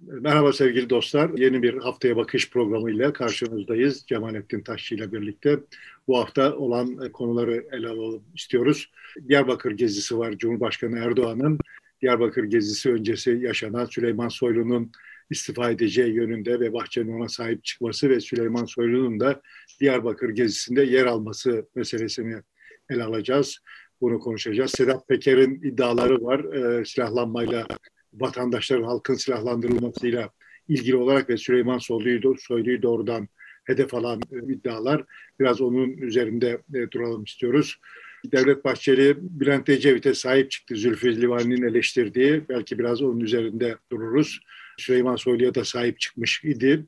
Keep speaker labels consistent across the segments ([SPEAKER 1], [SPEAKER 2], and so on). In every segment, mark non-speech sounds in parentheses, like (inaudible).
[SPEAKER 1] Merhaba sevgili dostlar. Yeni bir haftaya bakış programıyla karşınızdayız. Cemalettin Taşçı ile birlikte. Bu hafta olan konuları ele alalım istiyoruz. Diyarbakır gezisi var Cumhurbaşkanı Erdoğan'ın. Diyarbakır gezisi öncesi yaşanan Süleyman Soylu'nun istifa edeceği yönünde ve Bahçeli'nin ona sahip çıkması ve Süleyman Soylu'nun da Diyarbakır gezisinde yer alması meselesini ele alacağız. Bunu konuşacağız. Sedat Peker'in iddiaları var. E, silahlanmayla vatandaşların halkın silahlandırılmasıyla ilgili olarak ve Süleyman Soylu'yu, Soylu'yu doğrudan hedef alan e, iddialar. Biraz onun üzerinde e, duralım istiyoruz. Devlet Bahçeli Bülent Ecevit'e sahip çıktı. Zülfü Livaneli'nin eleştirdiği. Belki biraz onun üzerinde dururuz. Süleyman Soylu'ya da sahip çıkmış idi.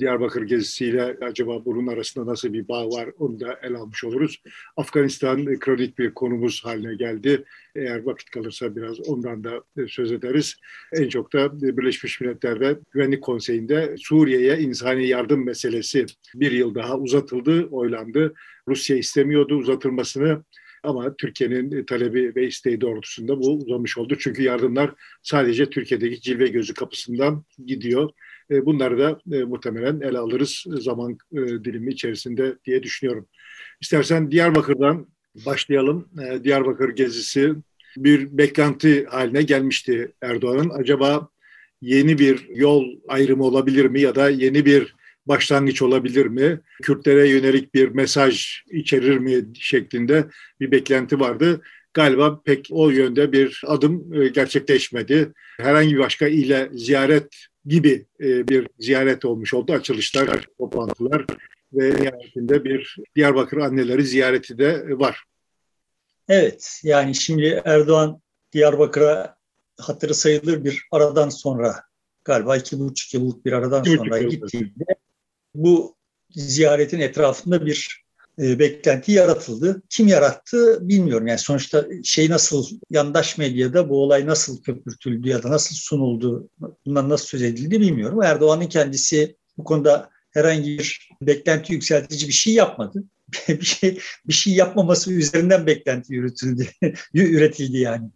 [SPEAKER 1] Diyarbakır gezisiyle acaba bunun arasında nasıl bir bağ var onu da ele almış oluruz. Afganistan kronik bir konumuz haline geldi. Eğer vakit kalırsa biraz ondan da söz ederiz. En çok da Birleşmiş Milletler'de Güvenlik Konseyi'nde Suriye'ye insani yardım meselesi bir yıl daha uzatıldı, oylandı. Rusya istemiyordu uzatılmasını. Ama Türkiye'nin talebi ve isteği doğrultusunda bu uzamış oldu. Çünkü yardımlar sadece Türkiye'deki cilve gözü kapısından gidiyor. E, bunları da e, muhtemelen ele alırız zaman e, dilimi içerisinde diye düşünüyorum. İstersen Diyarbakır'dan başlayalım. Diyarbakır gezisi bir beklenti haline gelmişti Erdoğan'ın. Acaba yeni bir yol ayrımı olabilir mi ya da yeni bir başlangıç olabilir mi? Kürtlere yönelik bir mesaj içerir mi şeklinde bir beklenti vardı. Galiba pek o yönde bir adım gerçekleşmedi. Herhangi bir başka ile ziyaret gibi e, bir ziyaret olmuş oldu. Açılışlar, toplantılar ve nihayetinde bir Diyarbakır anneleri ziyareti de var.
[SPEAKER 2] Evet, yani şimdi Erdoğan Diyarbakır'a hatırı sayılır bir aradan sonra galiba iki buçuk yıllık bir aradan sonra gittiğinde bu ziyaretin etrafında bir e, beklenti yaratıldı. Kim yarattı bilmiyorum. Yani sonuçta şey nasıl yandaş medyada bu olay nasıl köpürtüldü ya da nasıl sunuldu, bundan nasıl söz edildi bilmiyorum. Erdoğan'ın kendisi bu konuda herhangi bir beklenti yükseltici bir şey yapmadı. (laughs) bir şey bir şey yapmaması üzerinden beklenti yürütüldü, (laughs) üretildi yani.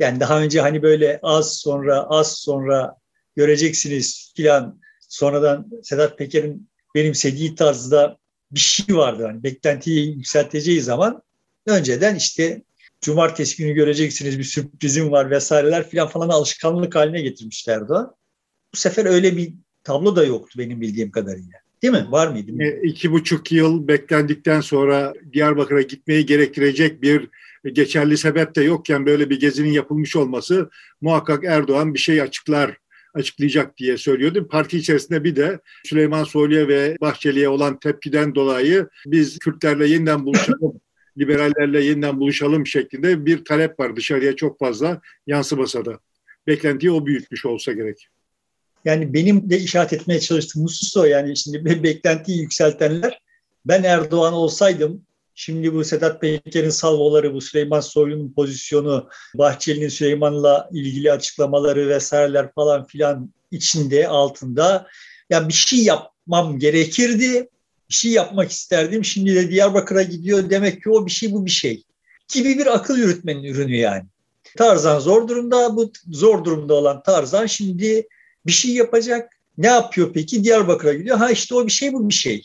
[SPEAKER 2] Yani daha önce hani böyle az sonra az sonra göreceksiniz filan sonradan Sedat Peker'in benimsediği tarzda bir şey vardı. Hani beklentiyi yükselteceği zaman önceden işte cumartesi günü göreceksiniz bir sürprizim var vesaireler filan falan alışkanlık haline getirmişlerdi. Bu sefer öyle bir tablo da yoktu benim bildiğim kadarıyla. Değil mi? Var mıydı?
[SPEAKER 1] E, iki buçuk yıl beklendikten sonra Diyarbakır'a gitmeyi gerektirecek bir geçerli sebep de yokken böyle bir gezinin yapılmış olması muhakkak Erdoğan bir şey açıklar açıklayacak diye söylüyordu. Parti içerisinde bir de Süleyman Soylu'ya ve Bahçeli'ye olan tepkiden dolayı biz Kürtlerle yeniden buluşalım, (laughs) liberallerle yeniden buluşalım şeklinde bir talep var dışarıya çok fazla yansımasa da. Beklentiyi o büyütmüş olsa gerek.
[SPEAKER 2] Yani benim de işaret etmeye çalıştığım husus o. Yani şimdi (laughs) beklentiyi yükseltenler ben Erdoğan olsaydım Şimdi bu Sedat Peker'in salvoları, bu Süleyman Soylu'nun pozisyonu, Bahçeli'nin Süleyman'la ilgili açıklamaları vesaireler falan filan içinde, altında. Yani bir şey yapmam gerekirdi, bir şey yapmak isterdim. Şimdi de Diyarbakır'a gidiyor. Demek ki o bir şey, bu bir şey. Gibi bir akıl yürütmenin ürünü yani. Tarzan zor durumda, bu zor durumda olan Tarzan şimdi bir şey yapacak. Ne yapıyor peki? Diyarbakır'a gidiyor. Ha işte o bir şey, bu bir şey.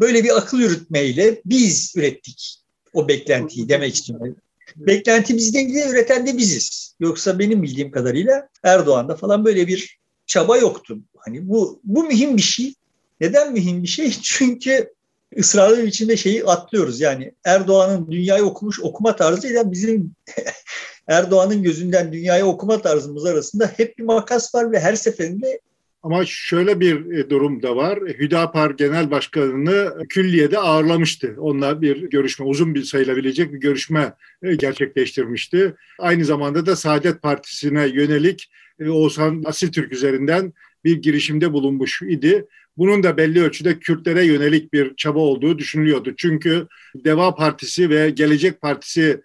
[SPEAKER 2] Böyle bir akıl yürütmeyle biz ürettik o beklentiyi demek istiyorum. Beklenti bizden gidiyor, üreten de biziz. Yoksa benim bildiğim kadarıyla Erdoğan'da falan böyle bir çaba yoktu. Hani bu bu mühim bir şey. Neden mühim bir şey? (laughs) Çünkü ısrarlı bir biçimde şeyi atlıyoruz. Yani Erdoğan'ın dünyayı okumuş okuma tarzı ile bizim (laughs) Erdoğan'ın gözünden dünyayı okuma tarzımız arasında hep bir makas var ve her seferinde
[SPEAKER 1] ama şöyle bir e, durum da var. Hüdapar Genel Başkanı'nı külliyede ağırlamıştı. Onunla bir görüşme, uzun bir sayılabilecek bir görüşme e, gerçekleştirmişti. Aynı zamanda da Saadet Partisi'ne yönelik e, Oğuzhan Asiltürk üzerinden bir girişimde bulunmuş idi. Bunun da belli ölçüde Kürtlere yönelik bir çaba olduğu düşünülüyordu. Çünkü Deva Partisi ve Gelecek Partisi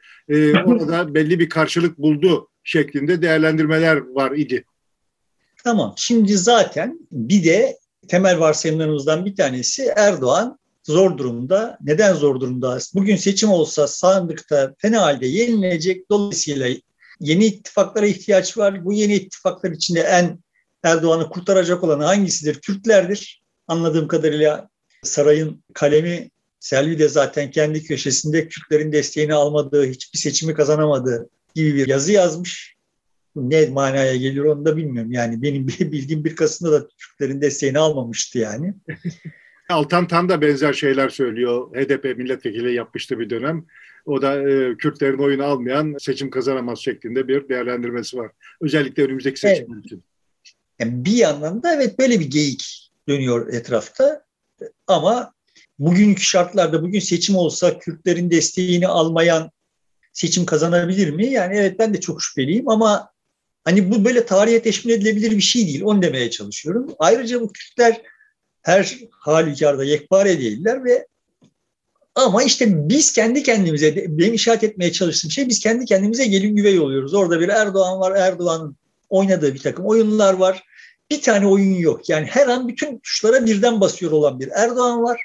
[SPEAKER 1] orada belli bir karşılık buldu şeklinde değerlendirmeler var idi.
[SPEAKER 2] Tamam. Şimdi zaten bir de temel varsayımlarımızdan bir tanesi Erdoğan zor durumda. Neden zor durumda? Bugün seçim olsa sandıkta fena halde yenilecek. Dolayısıyla yeni ittifaklara ihtiyaç var. Bu yeni ittifaklar içinde en Erdoğan'ı kurtaracak olan hangisidir? Kürtlerdir. Anladığım kadarıyla sarayın kalemi Selvi de zaten kendi köşesinde Kürtlerin desteğini almadığı, hiçbir seçimi kazanamadığı gibi bir yazı yazmış. Ne manaya geliyor onu da bilmiyorum. Yani benim (laughs) bildiğim bir kasında da Kürtlerin desteğini almamıştı yani. (laughs)
[SPEAKER 1] Altan Tan da benzer şeyler söylüyor. HDP milletvekili yapmıştı bir dönem. O da e, Kürtlerin oyunu almayan seçim kazanamaz şeklinde bir değerlendirmesi var. Özellikle önümüzdeki seçim evet. için.
[SPEAKER 2] Yani bir yandan da evet böyle bir geyik dönüyor etrafta. Ama bugünkü şartlarda bugün seçim olsa Kürtlerin desteğini almayan seçim kazanabilir mi? Yani evet ben de çok şüpheliyim ama hani bu böyle tarihe teşmil edilebilir bir şey değil. Onu demeye çalışıyorum. Ayrıca bu Kürtler her halükarda yekpare değiller ve ama işte biz kendi kendimize, benim işaret etmeye çalıştığım şey biz kendi kendimize gelin güvey oluyoruz. Orada bir Erdoğan var, Erdoğan'ın oynadığı bir takım oyunlar var. Bir tane oyun yok. Yani her an bütün tuşlara birden basıyor olan bir Erdoğan var.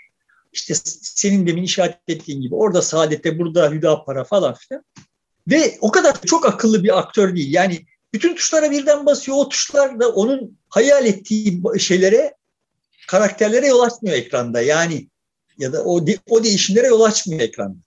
[SPEAKER 2] İşte senin demin işaret ettiğin gibi orada Saadet'te, burada Hüdapara falan filan. Ve o kadar çok akıllı bir aktör değil. Yani bütün tuşlara birden basıyor. O tuşlar da onun hayal ettiği şeylere, karakterlere yol açmıyor ekranda. Yani ya da o, o değişimlere yol açmıyor ekranda.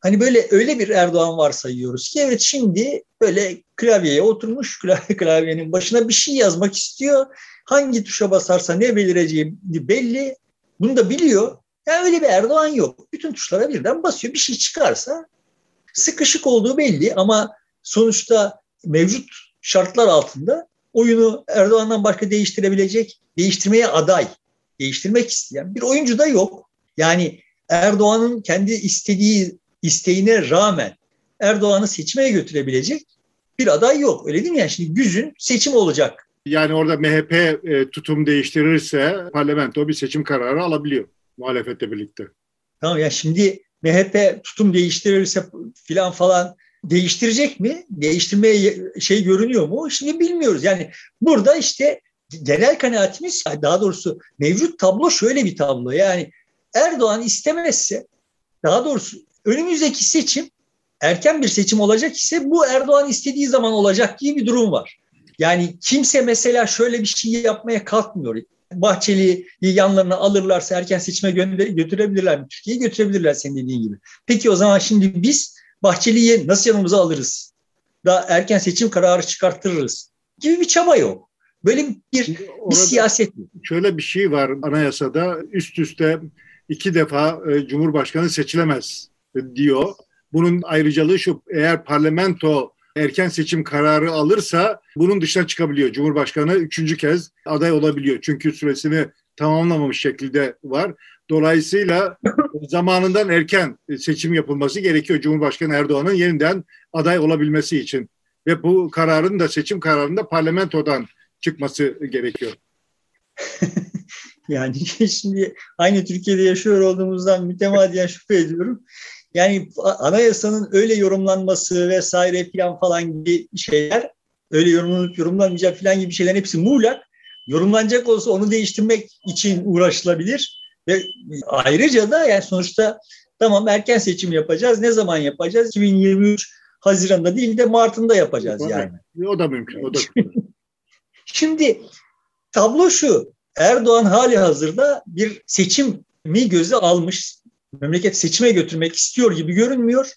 [SPEAKER 2] Hani böyle öyle bir Erdoğan varsayıyoruz ki evet şimdi böyle klavyeye oturmuş (laughs) klavyenin başına bir şey yazmak istiyor. Hangi tuşa basarsa ne belireceği belli. Bunu da biliyor. Yani öyle bir Erdoğan yok. Bütün tuşlara birden basıyor. Bir şey çıkarsa sıkışık olduğu belli ama sonuçta mevcut şartlar altında oyunu Erdoğan'dan başka değiştirebilecek, değiştirmeye aday, değiştirmek isteyen bir oyuncu da yok. Yani Erdoğan'ın kendi istediği isteğine rağmen Erdoğan'ı seçmeye götürebilecek bir aday yok. Öyle değil mi? Yani şimdi güzün seçim olacak.
[SPEAKER 1] Yani orada MHP e, tutum değiştirirse parlamento bir seçim kararı alabiliyor muhalefetle birlikte.
[SPEAKER 2] Tamam ya şimdi MHP tutum değiştirirse filan falan değiştirecek mi? Değiştirmeye şey görünüyor mu? Şimdi bilmiyoruz. Yani burada işte genel kanaatimiz daha doğrusu mevcut tablo şöyle bir tablo. Yani Erdoğan istemezse daha doğrusu önümüzdeki seçim erken bir seçim olacak ise bu Erdoğan istediği zaman olacak gibi bir durum var. Yani kimse mesela şöyle bir şey yapmaya kalkmıyor. Bahçeli'yi yanlarına alırlarsa erken seçime götürebilirler mi? Türkiye'yi götürebilirler senin dediğin gibi. Peki o zaman şimdi biz Bahçeli'yi nasıl yanımıza alırız? Da erken seçim kararı çıkarttırırız gibi bir çaba yok. Böyle bir, bir siyaset.
[SPEAKER 1] Şöyle bir şey var anayasada üst üste iki defa e, Cumhurbaşkanı seçilemez diyor. Bunun ayrıcalığı şu eğer parlamento erken seçim kararı alırsa bunun dışına çıkabiliyor. Cumhurbaşkanı üçüncü kez aday olabiliyor. Çünkü süresini tamamlamamış şekilde var. Dolayısıyla (coughs) zamanından erken seçim yapılması gerekiyor Cumhurbaşkanı Erdoğan'ın yeniden aday olabilmesi için. Ve bu kararın da seçim kararında parlamentodan çıkması gerekiyor. (laughs)
[SPEAKER 2] yani (laughs) şimdi aynı Türkiye'de yaşıyor olduğumuzdan mütemadiyen şüphe ediyorum. Yani anayasanın öyle yorumlanması vesaire filan falan gibi şeyler öyle yorumlanıp yorumlanmayacak filan gibi şeylerin hepsi muğlak. Yorumlanacak olsa onu değiştirmek için uğraşılabilir. Ve ayrıca da yani sonuçta tamam erken seçim yapacağız. Ne zaman yapacağız? 2023 Haziran'da değil de Mart'ında yapacağız o yani.
[SPEAKER 1] Da, o da mümkün. O da (laughs)
[SPEAKER 2] Şimdi tablo şu. Erdoğan hali hazırda bir seçim mi göze almış memleket seçime götürmek istiyor gibi görünmüyor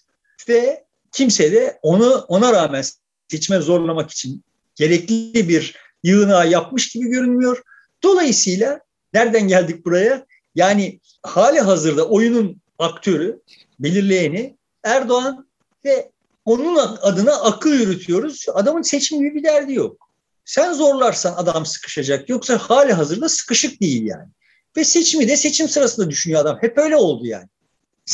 [SPEAKER 2] ve kimse de onu ona rağmen seçime zorlamak için gerekli bir yığınağı yapmış gibi görünmüyor. Dolayısıyla nereden geldik buraya? Yani hali hazırda oyunun aktörü, belirleyeni Erdoğan ve onun adına akıl yürütüyoruz. Adamın seçim gibi bir derdi yok. Sen zorlarsan adam sıkışacak. Yoksa hali hazırda sıkışık değil yani. Ve seçimi de seçim sırasında düşünüyor adam. Hep öyle oldu yani.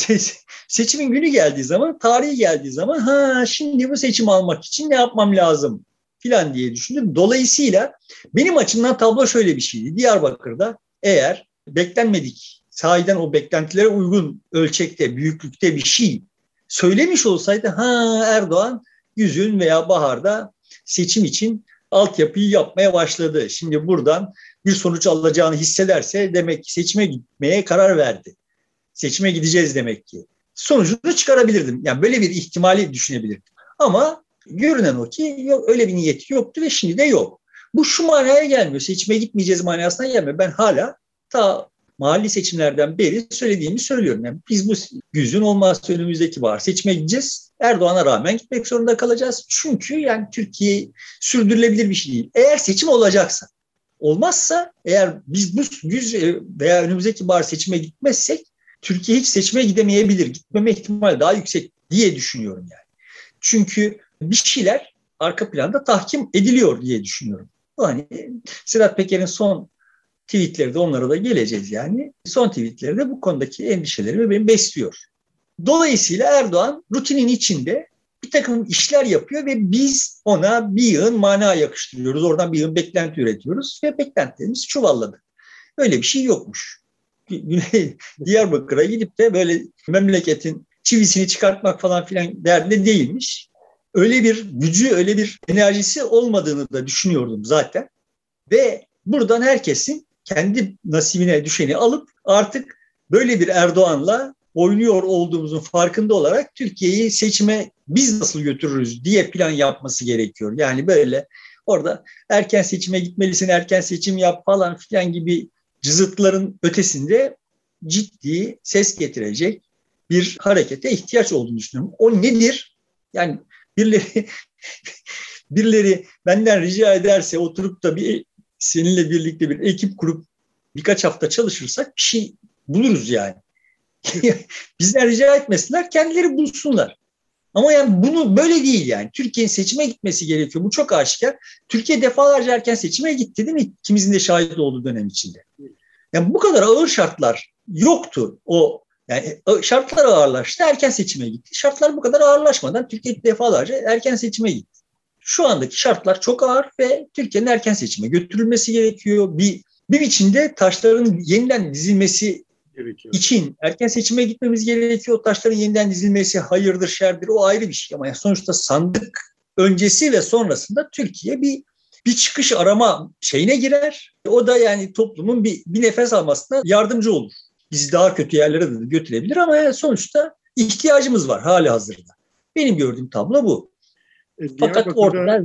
[SPEAKER 2] (laughs) Seçimin günü geldiği zaman, tarihi geldiği zaman ha şimdi bu seçim almak için ne yapmam lazım filan diye düşündüm. Dolayısıyla benim açımdan tablo şöyle bir şeydi. Diyarbakır'da eğer beklenmedik, sahiden o beklentilere uygun ölçekte, büyüklükte bir şey söylemiş olsaydı ha Erdoğan yüzün veya baharda seçim için altyapıyı yapmaya başladı. Şimdi buradan bir sonuç alacağını hissederse demek ki seçime gitmeye karar verdi. Seçime gideceğiz demek ki. Sonucunu çıkarabilirdim. Yani böyle bir ihtimali düşünebilirdim. Ama görünen o ki yok, öyle bir niyeti yoktu ve şimdi de yok. Bu şu manaya gelmiyor. Seçime gitmeyeceğiz manasına gelmiyor. Ben hala ta mahalli seçimlerden beri söylediğimi söylüyorum. Yani biz bu güzün olmazsa önümüzdeki bahar seçime gideceğiz. Erdoğan'a rağmen gitmek zorunda kalacağız. Çünkü yani Türkiye sürdürülebilir bir şey değil. Eğer seçim olacaksa, olmazsa eğer biz bu güz veya önümüzdeki bahar seçime gitmezsek Türkiye hiç seçime gidemeyebilir. Gitmeme ihtimali daha yüksek diye düşünüyorum yani. Çünkü bir şeyler arka planda tahkim ediliyor diye düşünüyorum. Hani Sedat Peker'in son tweetleri de onlara da geleceğiz yani. Son tweetleri de bu konudaki endişelerimi beni besliyor. Dolayısıyla Erdoğan rutinin içinde bir takım işler yapıyor ve biz ona bir yığın mana yakıştırıyoruz. Oradan bir yığın beklenti üretiyoruz ve beklentilerimiz çuvalladı. Öyle bir şey yokmuş. (laughs) Diyarbakır'a gidip de böyle memleketin çivisini çıkartmak falan filan derdinde değilmiş. Öyle bir gücü, öyle bir enerjisi olmadığını da düşünüyordum zaten. Ve buradan herkesin kendi nasibine düşeni alıp artık böyle bir Erdoğan'la oynuyor olduğumuzun farkında olarak Türkiye'yi seçime biz nasıl götürürüz diye plan yapması gerekiyor. Yani böyle orada erken seçime gitmelisin, erken seçim yap falan filan gibi cızıtların ötesinde ciddi ses getirecek bir harekete ihtiyaç olduğunu düşünüyorum. O nedir? Yani birileri (laughs) birileri benden rica ederse oturup da bir seninle birlikte bir ekip kurup birkaç hafta çalışırsak bir şey buluruz yani. (laughs) Bizden rica etmesinler, kendileri bulsunlar. Ama yani bunu böyle değil yani. Türkiye'nin seçime gitmesi gerekiyor. Bu çok aşikar. Türkiye defalarca erken seçime gitti değil mi? İkimizin de şahit olduğu dönem içinde. Yani bu kadar ağır şartlar yoktu. O yani şartlar ağırlaştı, erken seçime gitti. Şartlar bu kadar ağırlaşmadan Türkiye defalarca erken seçime gitti. Şu andaki şartlar çok ağır ve Türkiye'nin erken seçime götürülmesi gerekiyor. Bir bir biçimde taşların yeniden dizilmesi gerekiyor. için erken seçime gitmemiz gerekiyor. Taşların yeniden dizilmesi hayırdır, şerdir o ayrı bir şey ama sonuçta sandık öncesi ve sonrasında Türkiye bir bir çıkış arama şeyine girer. O da yani toplumun bir, bir nefes almasına yardımcı olur. Bizi daha kötü yerlere de götürebilir ama sonuçta ihtiyacımız var hali hazırda. Benim gördüğüm tablo bu.
[SPEAKER 1] E, Fakat orada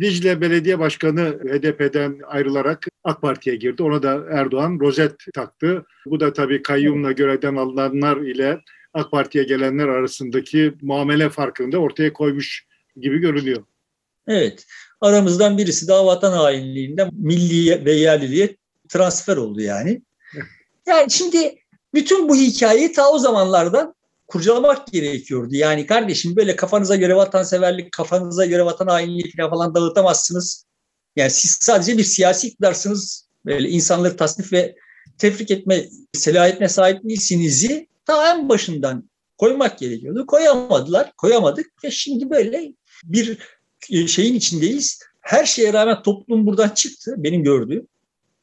[SPEAKER 1] Dicle Belediye Başkanı HDP'den ayrılarak AK Parti'ye girdi. Ona da Erdoğan rozet taktı. Bu da tabii kayyumla görevden alınanlar ile AK Parti'ye gelenler arasındaki muamele farkını da ortaya koymuş gibi görünüyor.
[SPEAKER 2] Evet. Aramızdan birisi daha vatan hainliğinden milli ve yerliliğe transfer oldu yani. Yani şimdi bütün bu hikayeyi ta o zamanlardan kurcalamak gerekiyordu. Yani kardeşim böyle kafanıza göre vatanseverlik, kafanıza göre vatan hainliği falan dağıtamazsınız. Yani siz sadece bir siyasi iktidarsınız. Böyle insanları tasnif ve tefrik etme selahiyetine sahip değilsinizi ta en başından koymak gerekiyordu. Koyamadılar, koyamadık ve şimdi böyle bir şeyin içindeyiz. Her şeye rağmen toplum buradan çıktı benim gördüğüm.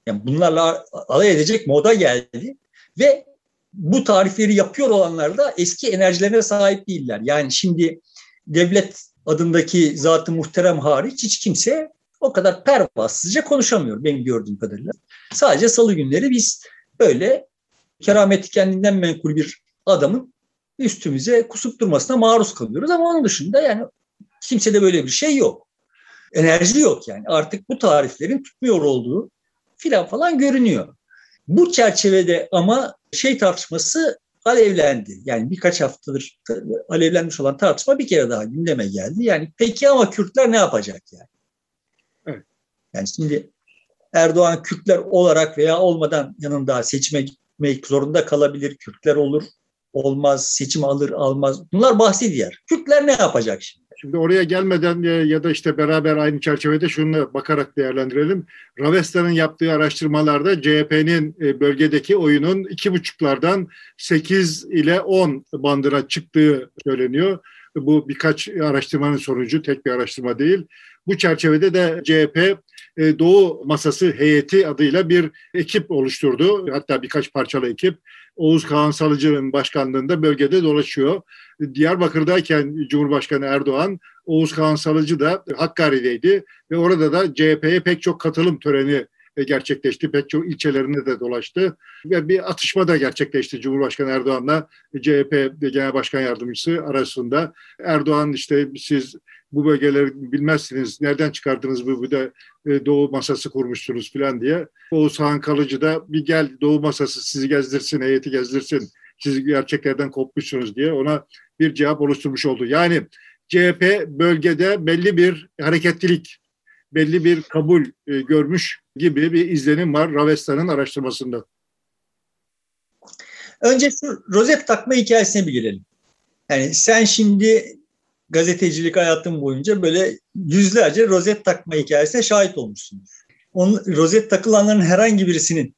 [SPEAKER 2] Yani bunlarla alay edecek moda geldi ve bu tarifleri yapıyor olanlar da eski enerjilerine sahip değiller. Yani şimdi devlet adındaki zatı muhterem hariç hiç kimse o kadar pervasızca konuşamıyor benim gördüğüm kadarıyla. Sadece salı günleri biz böyle kerameti kendinden menkul bir adamın üstümüze kusup durmasına maruz kalıyoruz ama onun dışında yani kimsede böyle bir şey yok. Enerji yok yani. Artık bu tariflerin tutmuyor olduğu filan falan görünüyor. Bu çerçevede ama şey tartışması alevlendi. Yani birkaç haftadır alevlenmiş olan tartışma bir kere daha gündeme geldi. Yani peki ama Kürtler ne yapacak yani? Evet. Yani şimdi Erdoğan Kürtler olarak veya olmadan yanında seçime gitmek zorunda kalabilir. Kürtler olur, olmaz, seçim alır, almaz. Bunlar bahsi diğer. Kürtler ne yapacak şimdi?
[SPEAKER 1] Şimdi oraya gelmeden ya da işte beraber aynı çerçevede şunu bakarak değerlendirelim. Ravesta'nın yaptığı araştırmalarda CHP'nin e, bölgedeki oyunun iki buçuklardan 8 ile 10 bandıra çıktığı söyleniyor. Bu birkaç araştırmanın sonucu, tek bir araştırma değil. Bu çerçevede de CHP e, Doğu Masası heyeti adıyla bir ekip oluşturdu. Hatta birkaç parçalı ekip. Oğuz Kağan Salıcı'nın başkanlığında bölgede dolaşıyor. Diyarbakır'dayken Cumhurbaşkanı Erdoğan, Oğuz Kağan Salıcı da Hakkari'deydi ve orada da CHP'ye pek çok katılım töreni gerçekleşti. Pek çok ilçelerinde de dolaştı. Ve bir atışma da gerçekleşti Cumhurbaşkanı Erdoğan'la CHP Genel Başkan Yardımcısı arasında. Erdoğan işte siz bu bölgeleri bilmezsiniz, nereden çıkardınız bu, bu da e, doğu masası kurmuşsunuz falan diye. Oğuz Han Kalıcı da bir gel doğu masası sizi gezdirsin, heyeti gezdirsin, siz gerçeklerden kopmuşsunuz diye ona bir cevap oluşturmuş oldu. Yani CHP bölgede belli bir hareketlilik, belli bir kabul e, görmüş gibi bir izlenim var Ravesta'nın araştırmasında.
[SPEAKER 2] Önce şu rozet takma hikayesine bir girelim. Yani sen şimdi gazetecilik hayatın boyunca böyle yüzlerce rozet takma hikayesine şahit olmuşsun. Onun, rozet takılanların herhangi birisinin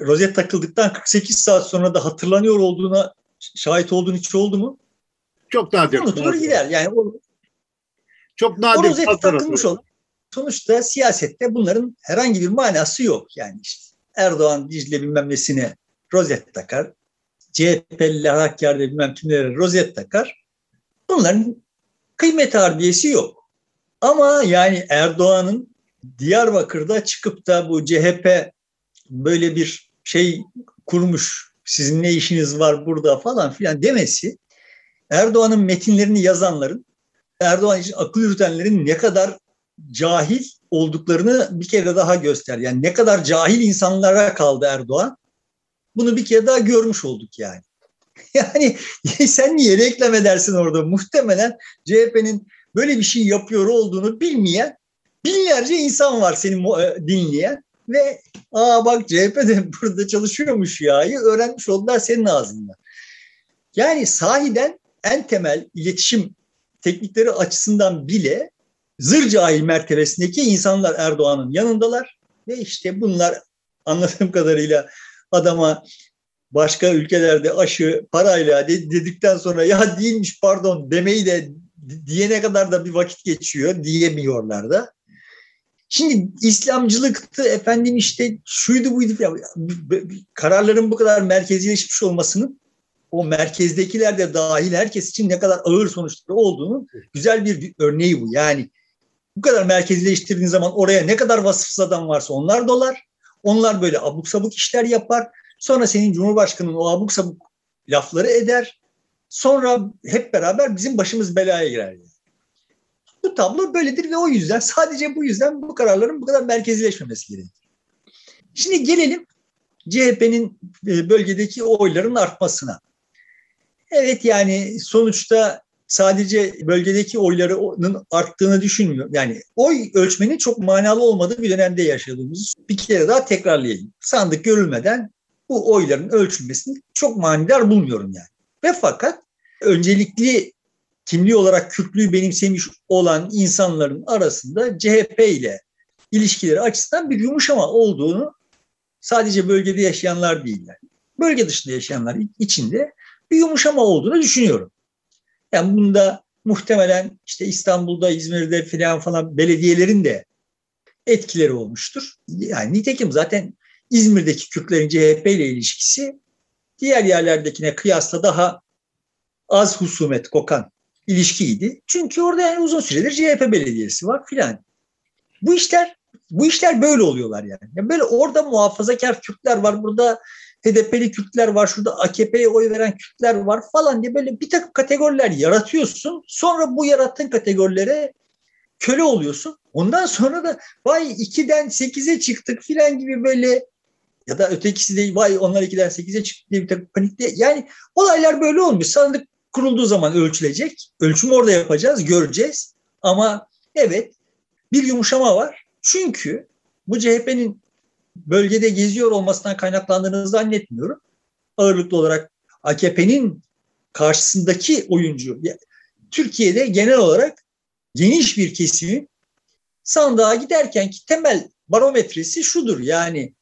[SPEAKER 2] rozet takıldıktan 48 saat sonra da hatırlanıyor olduğuna şahit olduğun hiç oldu mu?
[SPEAKER 1] Çok nadir.
[SPEAKER 2] Unutulur gider. Yani o,
[SPEAKER 1] çok nadir. O
[SPEAKER 2] rozet takılmış olan. Sonuçta siyasette bunların herhangi bir manası yok. Yani işte Erdoğan Dicle bilmem nesine rozet takar. CHP'liler Hakkari'de bilmem kimlere rozet takar. Bunların kıymet harbiyesi yok. Ama yani Erdoğan'ın Diyarbakır'da çıkıp da bu CHP böyle bir şey kurmuş, sizin ne işiniz var burada falan filan demesi Erdoğan'ın metinlerini yazanların, Erdoğan için akıl yürütenlerin ne kadar cahil olduklarını bir kere daha göster. Yani ne kadar cahil insanlara kaldı Erdoğan. Bunu bir kere daha görmüş olduk yani. (laughs) Yani sen niye reklam edersin orada? Muhtemelen CHP'nin böyle bir şey yapıyor olduğunu bilmeyen binlerce insan var senin e, dinleyen ve aa bak CHP de (laughs) burada çalışıyormuş ya'yı öğrenmiş oldular senin ağzından. Yani sahiden en temel iletişim teknikleri açısından bile zır cahil mertebesindeki insanlar Erdoğan'ın yanındalar ve işte bunlar anladığım kadarıyla adama başka ülkelerde aşı parayla dedikten sonra ya değilmiş pardon demeyi de diyene kadar da bir vakit geçiyor diyemiyorlar da. Şimdi İslamcılıktı efendim işte şuydu buydu falan. Kararların bu kadar merkezileşmiş olmasının o merkezdekiler de dahil herkes için ne kadar ağır sonuçları olduğunu güzel bir örneği bu. Yani bu kadar merkezileştirdiğin zaman oraya ne kadar vasıfsız adam varsa onlar dolar. Onlar böyle abuk sabuk işler yapar. Sonra senin Cumhurbaşkanı'nın o abuk sabuk lafları eder. Sonra hep beraber bizim başımız belaya girer. Bu tablo böyledir ve o yüzden sadece bu yüzden bu kararların bu kadar merkezileşmemesi gerekir. Şimdi gelelim CHP'nin e, bölgedeki oyların artmasına. Evet yani sonuçta sadece bölgedeki oyların arttığını düşünmüyorum. Yani oy ölçmenin çok manalı olmadığı bir dönemde yaşadığımızı bir kere daha tekrarlayayım. Sandık görülmeden bu oyların ölçülmesini çok manidar bulmuyorum yani. Ve fakat öncelikli kimliği olarak Kürtlüğü benimsemiş olan insanların arasında CHP ile ilişkileri açısından bir yumuşama olduğunu sadece bölgede yaşayanlar değil. Bölge dışında yaşayanlar içinde bir yumuşama olduğunu düşünüyorum. Yani bunda muhtemelen işte İstanbul'da, İzmir'de filan falan belediyelerin de etkileri olmuştur. Yani nitekim zaten İzmir'deki Kürtlerin CHP ile ilişkisi diğer yerlerdekine kıyasla daha az husumet kokan ilişkiydi. Çünkü orada yani uzun süredir CHP belediyesi var filan. Bu işler bu işler böyle oluyorlar yani. yani. Böyle orada muhafazakar Kürtler var, burada HDP'li Kürtler var, şurada AKP'ye oy veren Kürtler var falan diye böyle bir takım kategoriler yaratıyorsun. Sonra bu yarattığın kategorilere köle oluyorsun. Ondan sonra da vay 2'den 8'e çıktık filan gibi böyle ya da ötekisi de vay onlar 2'den 8'e çıktı diye bir takım panikle. Yani olaylar böyle olmuş. Sandık kurulduğu zaman ölçülecek. Ölçümü orada yapacağız, göreceğiz. Ama evet bir yumuşama var. Çünkü bu CHP'nin bölgede geziyor olmasından kaynaklandığını zannetmiyorum. Ağırlıklı olarak AKP'nin karşısındaki oyuncu Türkiye'de genel olarak geniş bir kesimin sandığa giderken ki temel barometresi şudur yani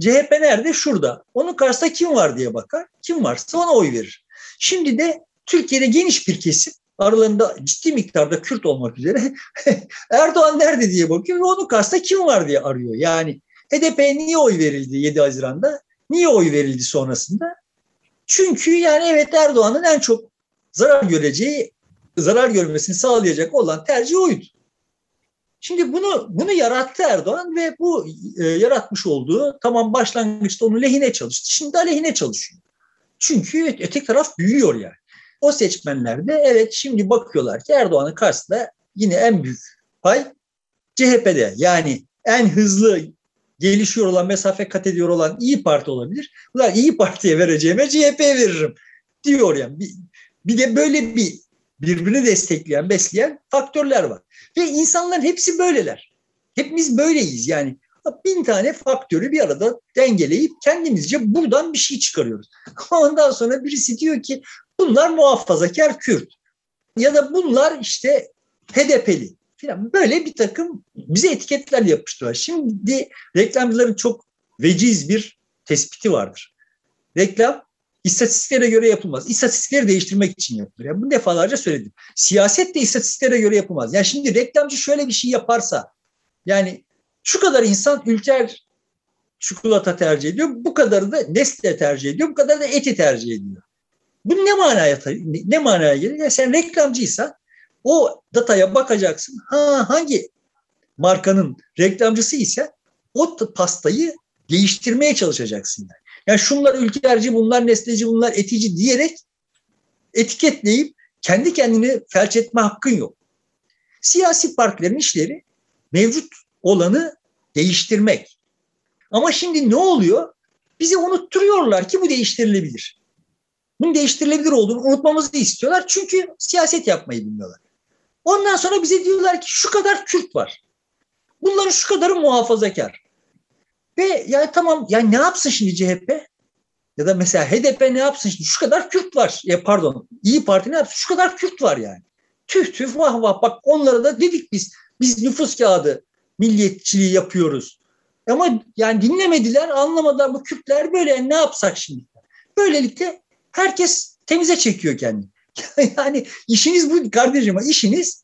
[SPEAKER 2] CHP nerede? Şurada. Onun karşısında kim var diye bakar. Kim varsa ona oy verir. Şimdi de Türkiye'de geniş bir kesim aralarında ciddi miktarda Kürt olmak üzere (laughs) Erdoğan nerede diye bakıyor ve onun karşısında kim var diye arıyor. Yani HDP'ye niye oy verildi 7 Haziran'da? Niye oy verildi sonrasında? Çünkü yani evet Erdoğan'ın en çok zarar göreceği, zarar görmesini sağlayacak olan tercih oydu. Şimdi bunu bunu yarattı Erdoğan ve bu e, yaratmış olduğu tamam başlangıçta onu lehine çalıştı. Şimdi aleyhine çalışıyor. Çünkü öteki taraf büyüyor yani. O seçmenler de evet şimdi bakıyorlar ki Erdoğan'ın karşısında yine en büyük pay CHP'de. Yani en hızlı gelişiyor olan, mesafe kat ediyor olan İyi Parti olabilir. Bunlar İyi Parti'ye vereceğime CHP'ye veririm diyor yani. Bir, bir de böyle bir birbirini destekleyen, besleyen faktörler var. Ve insanların hepsi böyleler. Hepimiz böyleyiz yani. Bin tane faktörü bir arada dengeleyip kendimizce buradan bir şey çıkarıyoruz. (laughs) Ondan sonra birisi diyor ki bunlar muhafazakar Kürt. Ya da bunlar işte HDP'li falan. Böyle bir takım bize etiketler yapıştırıyorlar. Şimdi reklamcıların çok veciz bir tespiti vardır. Reklam istatistiklere göre yapılmaz. İstatistikleri değiştirmek için yapılır. Yani bunu defalarca söyledim. Siyaset de istatistiklere göre yapılmaz. Yani şimdi reklamcı şöyle bir şey yaparsa yani şu kadar insan ülker çikolata tercih ediyor. Bu kadarı da Nestle tercih ediyor. Bu kadar da eti tercih ediyor. Bu ne manaya ne manaya gelir? Yani sen reklamcıysan o dataya bakacaksın. Ha hangi markanın reklamcısı ise o pastayı değiştirmeye çalışacaksın. Yani. Yani şunlar ülkerci, bunlar nesleci, bunlar etici diyerek etiketleyip kendi kendini felç etme hakkın yok. Siyasi partilerin işleri mevcut olanı değiştirmek. Ama şimdi ne oluyor? Bize unutturuyorlar ki bu değiştirilebilir. Bunun değiştirilebilir olduğunu unutmamızı istiyorlar. Çünkü siyaset yapmayı bilmiyorlar. Ondan sonra bize diyorlar ki şu kadar Kürt var. Bunların şu kadarı muhafazakar. Ve yani tamam yani ne yapsın şimdi CHP? Ya da mesela HDP ne yapsın şimdi? Şu kadar Kürt var. Ya pardon İyi Parti ne yapsın? Şu kadar Kürt var yani. Tüh tüh vah vah bak onlara da dedik biz. Biz nüfus kağıdı milliyetçiliği yapıyoruz. Ama yani dinlemediler, anlamadılar bu Kürtler böyle yani ne yapsak şimdi? Böylelikle herkes temize çekiyor kendini. (laughs) yani işiniz bu kardeşim, işiniz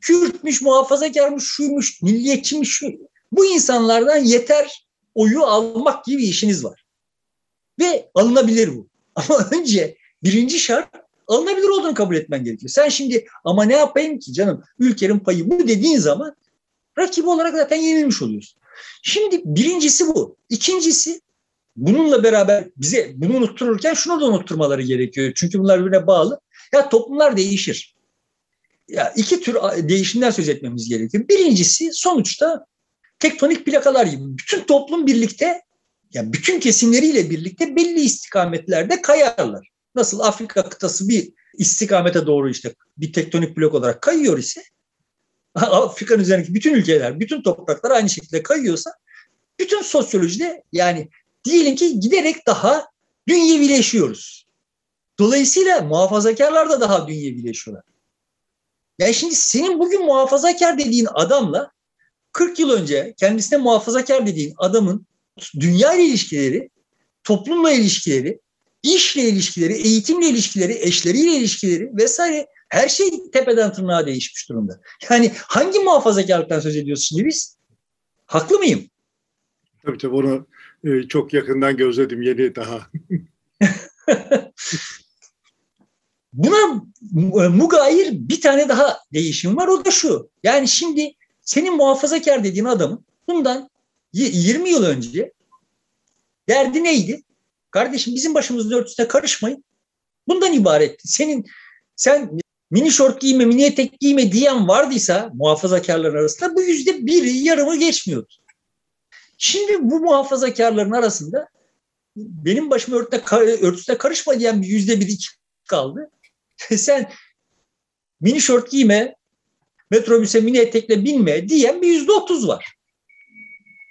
[SPEAKER 2] Kürtmüş, muhafazakarmış, şuymuş, milliyetçiymiş, şu. Bu insanlardan yeter oyu almak gibi işiniz var. Ve alınabilir bu. (laughs) Ama önce birinci şart alınabilir olduğunu kabul etmen gerekiyor. Sen şimdi ama ne yapayım ki canım ülkenin payı bu dediğin zaman rakibi olarak zaten yenilmiş oluyorsun. Şimdi birincisi bu. İkincisi bununla beraber bize bunu unuttururken şunu da unutturmaları gerekiyor. Çünkü bunlar birbirine bağlı. Ya toplumlar değişir. Ya iki tür değişimden söz etmemiz gerekiyor. Birincisi sonuçta tektonik plakalar gibi bütün toplum birlikte yani bütün kesimleriyle birlikte belli istikametlerde kayarlar. Nasıl Afrika kıtası bir istikamete doğru işte bir tektonik blok olarak kayıyor ise (laughs) Afrika'nın üzerindeki bütün ülkeler, bütün topraklar aynı şekilde kayıyorsa bütün sosyolojide yani diyelim ki giderek daha dünyevileşiyoruz. Dolayısıyla muhafazakarlar da daha dünyevileşiyorlar. Yani şimdi senin bugün muhafazakar dediğin adamla 40 yıl önce kendisine muhafazakar dediğin adamın dünya ile ilişkileri, toplumla ilişkileri, işle ilişkileri, eğitimle ilişkileri, eşleriyle ilişkileri vesaire her şey tepeden tırnağa değişmiş durumda. Yani hangi muhafazakarlıktan söz ediyoruz şimdi biz? Haklı mıyım?
[SPEAKER 1] Tabii tabii onu e, çok yakından gözledim yeni daha. (laughs)
[SPEAKER 2] Buna e, mugayir bir tane daha değişim var o da şu. Yani şimdi senin muhafazakar dediğin adamın bundan 20 yıl önce derdi neydi? Kardeşim bizim başımızın örtüsüne karışmayın. Bundan ibaretti. Senin sen mini şort giyme, mini etek giyme diyen vardıysa muhafazakarların arasında bu yüzde biri yarımı geçmiyordu. Şimdi bu muhafazakarların arasında benim başıma örtüde, örtüsüne karışma diyen bir yüzde bir iki kaldı. (laughs) Sen mini şort giyme, metrobüse mini etekle binme diyen bir yüzde otuz var.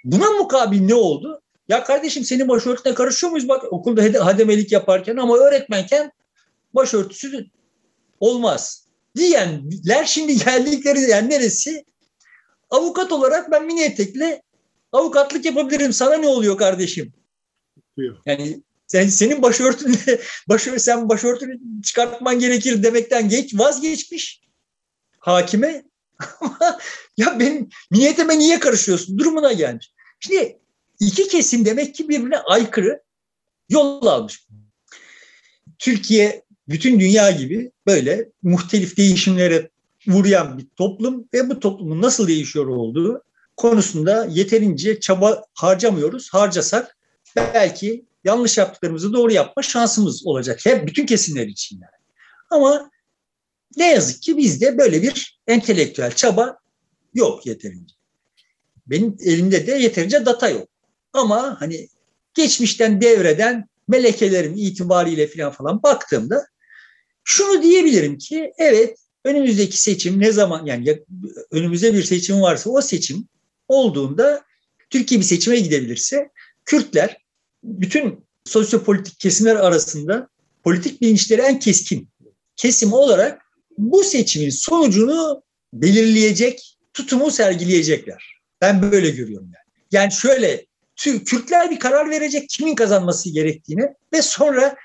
[SPEAKER 2] Buna mukabil ne oldu? Ya kardeşim senin başörtüne karışıyor muyuz? Bak okulda hademelik yaparken ama öğretmenken başörtüsü olmaz. Diyenler şimdi (laughs) geldikleri yer neresi? Avukat olarak ben mini etekle avukatlık yapabilirim. Sana ne oluyor kardeşim? Yani sen senin başörtünü (laughs) başör sen başörtünü çıkartman gerekir demekten geç vazgeçmiş hakime. (laughs) ya benim niyetime niye karışıyorsun? Durumuna gelmiş. Şimdi iki kesim demek ki birbirine aykırı yol almış. Türkiye bütün dünya gibi böyle muhtelif değişimlere vuruyan bir toplum ve bu toplumun nasıl değişiyor olduğu konusunda yeterince çaba harcamıyoruz. Harcasak belki yanlış yaptıklarımızı doğru yapma şansımız olacak. Hep bütün kesimler için yani. Ama Ne yazık ki bizde böyle bir entelektüel çaba yok yeterince. Benim elimde de yeterince data yok. Ama hani geçmişten devreden melekelerim itibariyle falan falan baktığımda şunu diyebilirim ki evet önümüzdeki seçim ne zaman yani önümüzde bir seçim varsa o seçim olduğunda Türkiye bir seçime gidebilirse Kürtler bütün sosyopolitik kesimler arasında politik bilinçleri en keskin kesim olarak bu seçimin sonucunu belirleyecek tutumu sergileyecekler. Ben böyle görüyorum yani. Yani şöyle Kürtler bir karar verecek kimin kazanması gerektiğini ve sonra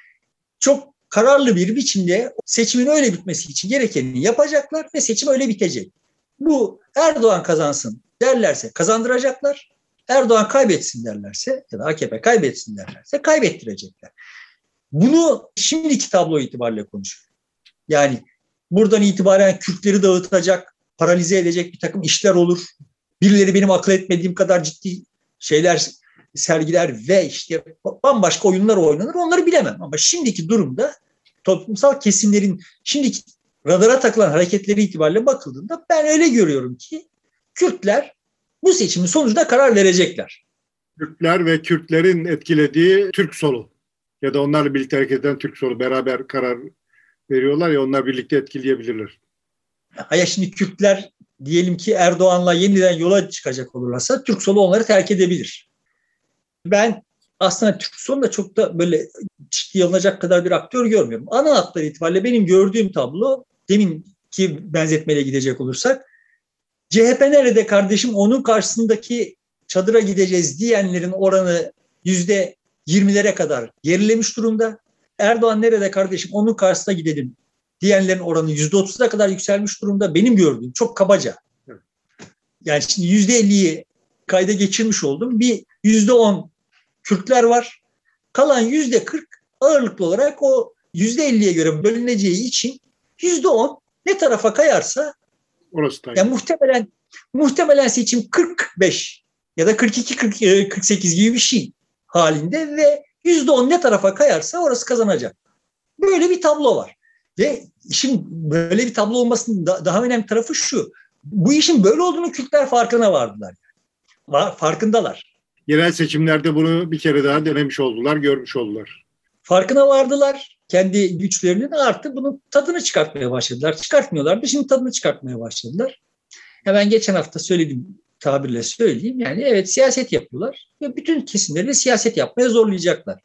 [SPEAKER 2] çok kararlı bir biçimde seçimin öyle bitmesi için gerekeni yapacaklar ve seçim öyle bitecek. Bu Erdoğan kazansın derlerse kazandıracaklar. Erdoğan kaybetsin derlerse ya da AKP kaybetsin derlerse kaybettirecekler. Bunu şimdiki tablo itibariyle konuşuyor. Yani buradan itibaren Kürtleri dağıtacak, paralize edecek bir takım işler olur. Birileri benim akıl etmediğim kadar ciddi şeyler sergiler ve işte bambaşka oyunlar oynanır onları bilemem. Ama şimdiki durumda toplumsal kesimlerin şimdiki radara takılan hareketleri itibariyle bakıldığında ben öyle görüyorum ki Kürtler bu seçimin sonucunda karar verecekler.
[SPEAKER 1] Kürtler ve Kürtlerin etkilediği Türk solu ya da onlarla birlikte hareket eden Türk solu beraber karar veriyorlar ya onlar birlikte etkileyebilirler.
[SPEAKER 2] Hayır şimdi Kürtler diyelim ki Erdoğan'la yeniden yola çıkacak olurlarsa Türk solu onları terk edebilir. Ben aslında Türk solu da çok da böyle ciddiye alınacak kadar bir aktör görmüyorum. Ana hatları itibariyle benim gördüğüm tablo demin ki benzetmeyle gidecek olursak CHP nerede kardeşim onun karşısındaki çadıra gideceğiz diyenlerin oranı yüzde yirmilere kadar gerilemiş durumda. Erdoğan nerede kardeşim onun karşısına gidelim diyenlerin oranı yüzde otuz'a kadar yükselmiş durumda. Benim gördüğüm çok kabaca. Yani şimdi yüzde elliyi kayda geçirmiş oldum. Bir yüzde on Kürtler var. Kalan yüzde kırk ağırlıklı olarak o yüzde elliye göre bölüneceği için yüzde on ne tarafa kayarsa Orası da yani muhtemelen muhtemelen seçim 45 ya da 42 40, 48 gibi bir şey halinde ve yüzde on ne tarafa kayarsa orası kazanacak. Böyle bir tablo var. Ve işin böyle bir tablo olmasının da, daha önemli tarafı şu. Bu işin böyle olduğunu Kürtler farkına vardılar. Var, farkındalar.
[SPEAKER 1] Yerel seçimlerde bunu bir kere daha denemiş oldular, görmüş oldular.
[SPEAKER 2] Farkına vardılar. Kendi güçlerinin artı bunun tadını çıkartmaya başladılar. Çıkartmıyorlardı. Şimdi tadını çıkartmaya başladılar. Ben geçen hafta söyledim tabirle söyleyeyim. Yani evet siyaset yapıyorlar ve bütün kesimleri siyaset yapmaya zorlayacaklar.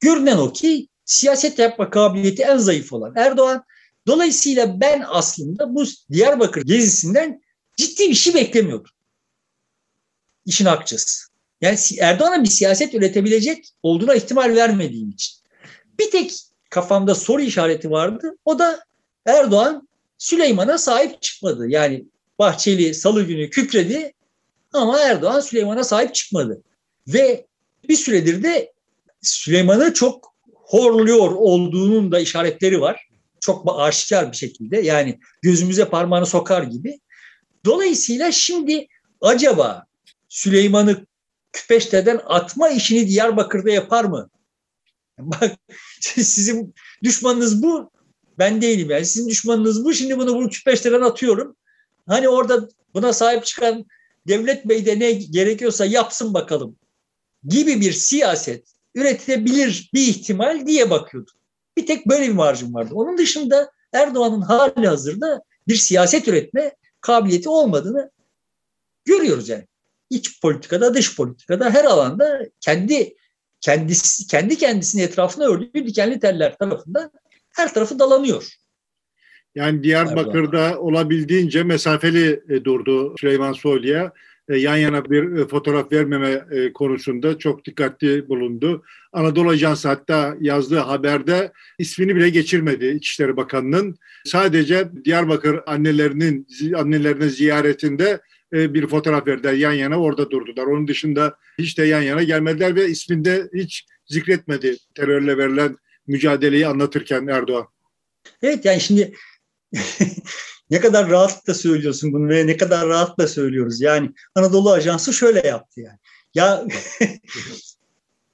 [SPEAKER 2] Görünen o ki siyaset yapma kabiliyeti en zayıf olan Erdoğan. Dolayısıyla ben aslında bu Diyarbakır gezisinden ciddi bir şey beklemiyordum. İşin akçası. Yani Erdoğan'a bir siyaset üretebilecek olduğuna ihtimal vermediğim için. Bir tek kafamda soru işareti vardı. O da Erdoğan Süleyman'a sahip çıkmadı. Yani Bahçeli salı günü kükredi ama Erdoğan Süleyman'a sahip çıkmadı. Ve bir süredir de Süleyman'ı çok horluyor olduğunun da işaretleri var. Çok aşikar bir şekilde yani gözümüze parmağını sokar gibi. Dolayısıyla şimdi acaba Süleyman'ı Küpeşte'den atma işini Diyarbakır'da yapar mı? (laughs) Bak sizin düşmanınız bu. Ben değilim yani. Sizin düşmanınız bu. Şimdi bunu bu Küpeşte'den atıyorum. Hani orada buna sahip çıkan devlet bey de ne gerekiyorsa yapsın bakalım gibi bir siyaset üretilebilir bir ihtimal diye bakıyordum. Bir tek böyle bir marjım vardı. Onun dışında Erdoğan'ın hali hazırda bir siyaset üretme kabiliyeti olmadığını görüyoruz yani. İç politikada, dış politikada her alanda kendi kendisi kendi kendisini etrafına ördüğü dikenli teller tarafından her tarafı dalanıyor.
[SPEAKER 1] Yani Diyarbakır'da Erdoğan. olabildiğince mesafeli e, durdu Süleyman Soylu'ya. E, yan yana bir e, fotoğraf vermeme konusunda çok dikkatli bulundu. Anadolu Ajansı hatta yazdığı haberde ismini bile geçirmedi İçişleri Bakanı'nın. Sadece Diyarbakır annelerinin annelerinin ziyaretinde bir fotoğraf verdiler yan yana orada durdular. Onun dışında hiç de yan yana gelmediler ve isminde hiç zikretmedi terörle verilen mücadeleyi anlatırken Erdoğan.
[SPEAKER 2] Evet yani şimdi (laughs) ne kadar rahatlıkla söylüyorsun bunu ve ne kadar rahatla söylüyoruz. Yani Anadolu Ajansı şöyle yaptı yani. Ya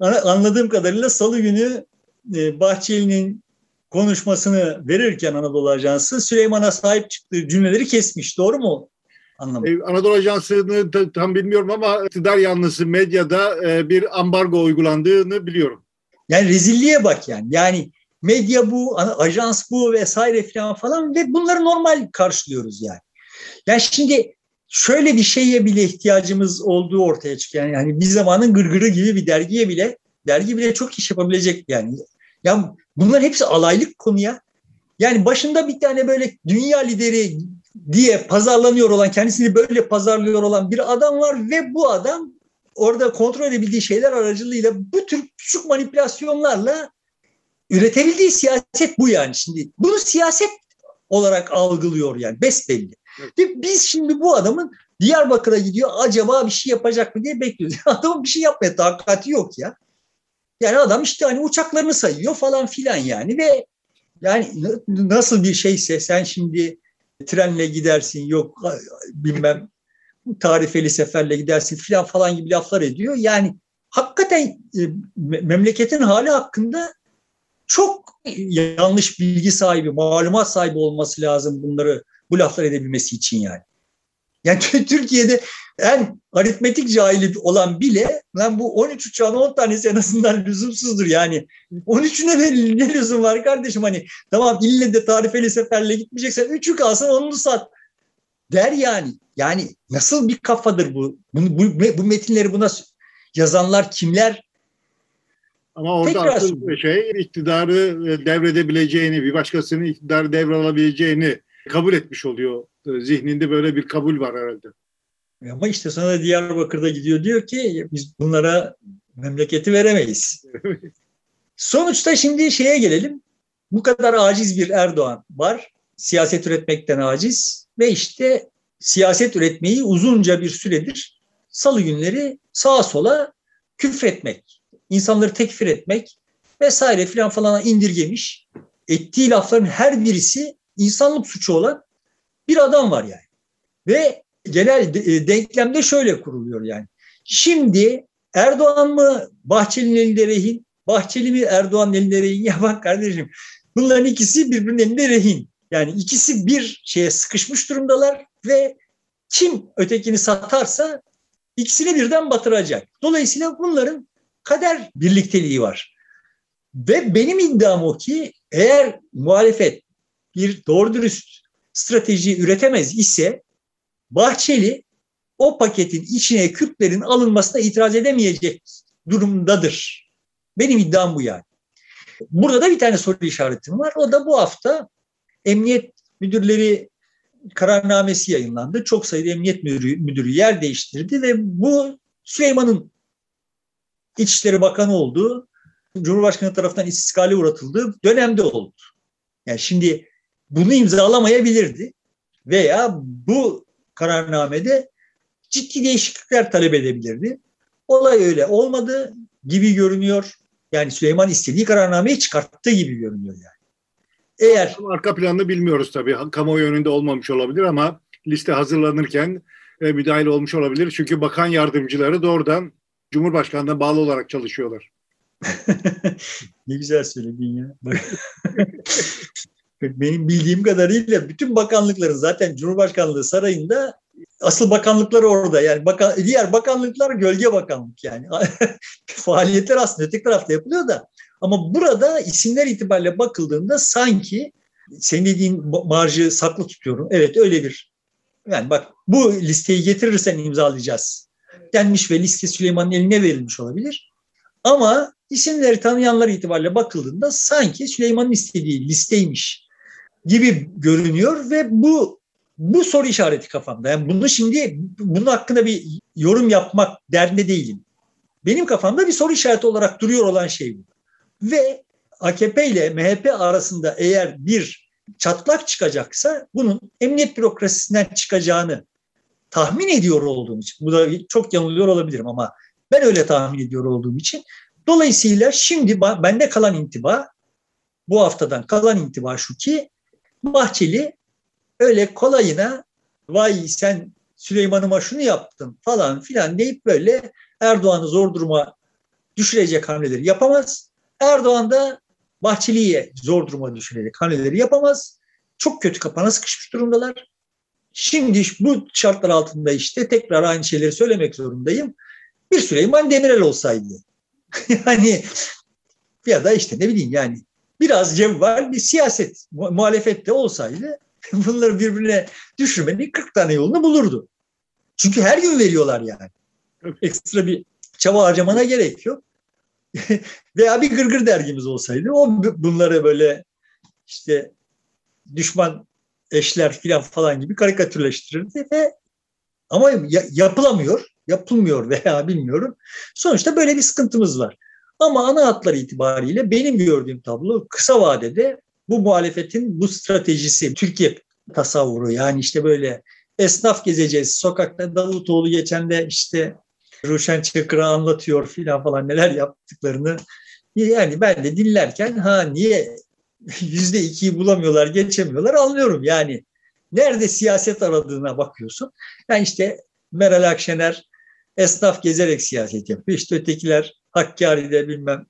[SPEAKER 2] (laughs) anladığım kadarıyla salı günü e, Bahçeli'nin konuşmasını verirken Anadolu Ajansı Süleyman'a sahip çıktığı cümleleri kesmiş. Doğru mu?
[SPEAKER 1] Anlamadım. Ee, Anadolu Ajansı'nı tam bilmiyorum ama iktidar yanlısı medyada e, bir ambargo uygulandığını biliyorum.
[SPEAKER 2] Yani rezilliğe bak yani. Yani medya bu, ajans bu vesaire falan falan ve bunları normal karşılıyoruz yani. Yani şimdi şöyle bir şeye bile ihtiyacımız olduğu ortaya çıkıyor. Yani, yani bir zamanın gırgırı gibi bir dergiye bile dergi bile çok iş yapabilecek yani. Ya bunlar hepsi alaylık konuya. Yani başında bir tane böyle dünya lideri diye pazarlanıyor olan, kendisini böyle pazarlıyor olan bir adam var ve bu adam orada kontrol edebildiği şeyler aracılığıyla bu tür küçük manipülasyonlarla üretebildiği siyaset bu yani. Şimdi bunu siyaset olarak algılıyor yani besbelli. Evet. Biz şimdi bu adamın Diyarbakır'a gidiyor acaba bir şey yapacak mı diye bekliyoruz. (laughs) Adamın bir şey yapmaya takati yok ya. Yani adam işte hani uçaklarını sayıyor falan filan yani ve yani nasıl bir şeyse sen şimdi trenle gidersin yok bilmem tarifeli seferle gidersin filan falan gibi laflar ediyor. Yani hakikaten e, memleketin hali hakkında çok yanlış bilgi sahibi, malumat sahibi olması lazım bunları bu laflar edebilmesi için yani. Yani (laughs) Türkiye'de en aritmetik cahili olan bile lan bu 13 uçağın 10 tanesi en azından lüzumsuzdur yani. 13'üne ne, lüzum var kardeşim hani tamam ille de tarifeli seferle gitmeyeceksen 3'ü kalsın onu sat der yani. Yani nasıl bir kafadır bu? Bu, bu, bu metinleri buna yazanlar kimler?
[SPEAKER 1] Ama orada Tekrar asıl şey iktidarı e, devredebileceğini, bir başkasının iktidarı devralabileceğini kabul etmiş oluyor. E, zihninde böyle bir kabul var herhalde.
[SPEAKER 2] Ama işte sonra Diyarbakır'da gidiyor diyor ki biz bunlara memleketi veremeyiz. (laughs) Sonuçta şimdi şeye gelelim. Bu kadar aciz bir Erdoğan var. Siyaset üretmekten aciz ve işte siyaset üretmeyi uzunca bir süredir salı günleri sağa sola küfretmek, insanları tekfir etmek vesaire filan falan indirgemiş. Ettiği lafların her birisi insanlık suçu olan bir adam var yani. Ve genel e, denklemde şöyle kuruluyor yani. Şimdi Erdoğan mı Bahçeli'nin elinde rehin, Bahçeli mi Erdoğan'ın elinde rehin? (laughs) Ya bak kardeşim bunların ikisi birbirinin elinde rehin. Yani ikisi bir şeye sıkışmış durumdalar ve kim ötekini satarsa ikisini birden batıracak. Dolayısıyla bunların kader birlikteliği var. Ve benim iddiam o ki eğer muhalefet bir doğru dürüst strateji üretemez ise Bahçeli o paketin içine Kürtlerin alınmasına itiraz edemeyecek durumdadır. Benim iddiam bu yani. Burada da bir tane soru işaretim var. O da bu hafta emniyet müdürleri kararnamesi yayınlandı. Çok sayıda emniyet müdürü, müdürü yer değiştirdi ve bu Süleyman'ın İçişleri Bakanı olduğu, Cumhurbaşkanı tarafından istiskale uğratıldığı dönemde oldu. Yani şimdi bunu imzalamayabilirdi veya bu kararnamede ciddi değişiklikler talep edebilirdi. Olay öyle olmadı gibi görünüyor. Yani Süleyman istediği kararnameyi çıkarttığı gibi görünüyor yani.
[SPEAKER 1] Eğer arka planını bilmiyoruz tabii. Kamuoyu önünde olmamış olabilir ama liste hazırlanırken e, müdahil olmuş olabilir. Çünkü bakan yardımcıları doğrudan Cumhurbaşkanı'na bağlı olarak çalışıyorlar. (laughs)
[SPEAKER 2] ne güzel söyledin ya. (laughs) benim bildiğim kadarıyla bütün bakanlıkların zaten Cumhurbaşkanlığı sarayında asıl bakanlıklar orada. Yani bakan, diğer bakanlıklar gölge bakanlık yani. (laughs) Faaliyetler aslında öteki tarafta yapılıyor da. Ama burada isimler itibariyle bakıldığında sanki senin dediğin marjı saklı tutuyorum. Evet öyle bir. Yani bak bu listeyi getirirsen imzalayacağız denmiş ve liste Süleyman'ın eline verilmiş olabilir. Ama isimleri tanıyanlar itibariyle bakıldığında sanki Süleyman'ın istediği listeymiş gibi görünüyor ve bu bu soru işareti kafamda. Yani bunu şimdi bunun hakkında bir yorum yapmak derdinde değilim. Benim kafamda bir soru işareti olarak duruyor olan şey bu. Ve AKP ile MHP arasında eğer bir çatlak çıkacaksa bunun emniyet bürokrasisinden çıkacağını tahmin ediyor olduğum için, bu da çok yanılıyor olabilirim ama ben öyle tahmin ediyor olduğum için dolayısıyla şimdi bende kalan intiba bu haftadan kalan intiba şu ki Bahçeli öyle kolayına vay sen Süleyman'ıma şunu yaptın falan filan deyip böyle Erdoğan'ı zor duruma düşürecek hamleleri yapamaz. Erdoğan da Bahçeli'ye zor duruma düşürerek hamleleri yapamaz. Çok kötü kapana sıkışmış durumdalar. Şimdi bu şartlar altında işte tekrar aynı şeyleri söylemek zorundayım. Bir Süleyman Demirel olsaydı. (laughs) yani ya da işte ne bileyim yani biraz cevval bir siyaset muhalefette olsaydı (laughs) bunları birbirine düşürmenin 40 tane yolunu bulurdu. Çünkü her gün veriyorlar yani. Ekstra bir çaba harcamana gerek yok. (laughs) Veya bir gırgır dergimiz olsaydı o bunları böyle işte düşman eşler filan falan gibi karikatürleştirirdi ve ama yapılamıyor, yapılmıyor veya (laughs) bilmiyorum. Sonuçta böyle bir sıkıntımız var. Ama ana hatlar itibariyle benim gördüğüm tablo kısa vadede bu muhalefetin bu stratejisi, Türkiye tasavvuru yani işte böyle esnaf gezeceğiz. Sokakta Davutoğlu geçen de işte Ruşen Çakır'a anlatıyor filan falan neler yaptıklarını. Yani ben de dinlerken ha niye (laughs) yüzde ikiyi bulamıyorlar, geçemiyorlar anlıyorum yani. Nerede siyaset aradığına bakıyorsun. Yani işte Meral Akşener esnaf gezerek siyaset yapıyor. İşte ötekiler Hakkari'de bilmem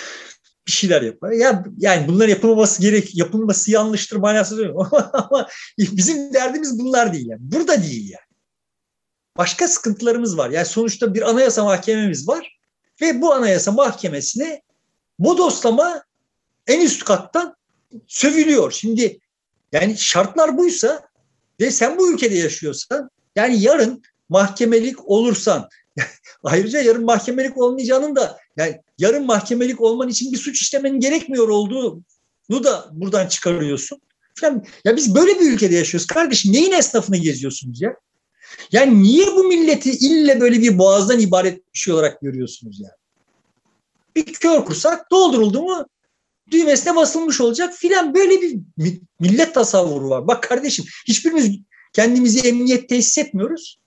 [SPEAKER 2] (laughs) bir şeyler yapar. Ya yani bunlar yapılmaması gerek, yapılması yanlıştır manası değil (laughs) ama bizim derdimiz bunlar değil yani. Burada değil yani. Başka sıkıntılarımız var. Yani sonuçta bir anayasa mahkememiz var ve bu anayasa mahkemesine bodoslama en üst kattan sövülüyor. Şimdi yani şartlar buysa ve sen bu ülkede yaşıyorsan yani yarın mahkemelik olursan (laughs) ayrıca yarın mahkemelik olmayacağının da yani yarın mahkemelik olman için bir suç işlemenin gerekmiyor olduğunu da buradan çıkarıyorsun. Falan. Ya biz böyle bir ülkede yaşıyoruz. Kardeşim neyin esnafını geziyorsunuz ya? Yani niye bu milleti ille böyle bir boğazdan ibaret bir şey olarak görüyorsunuz yani? Bir kör kursak dolduruldu mu düğmesine basılmış olacak filan böyle bir millet tasavvuru var. Bak kardeşim hiçbirimiz kendimizi emniyet tesis etmiyoruz.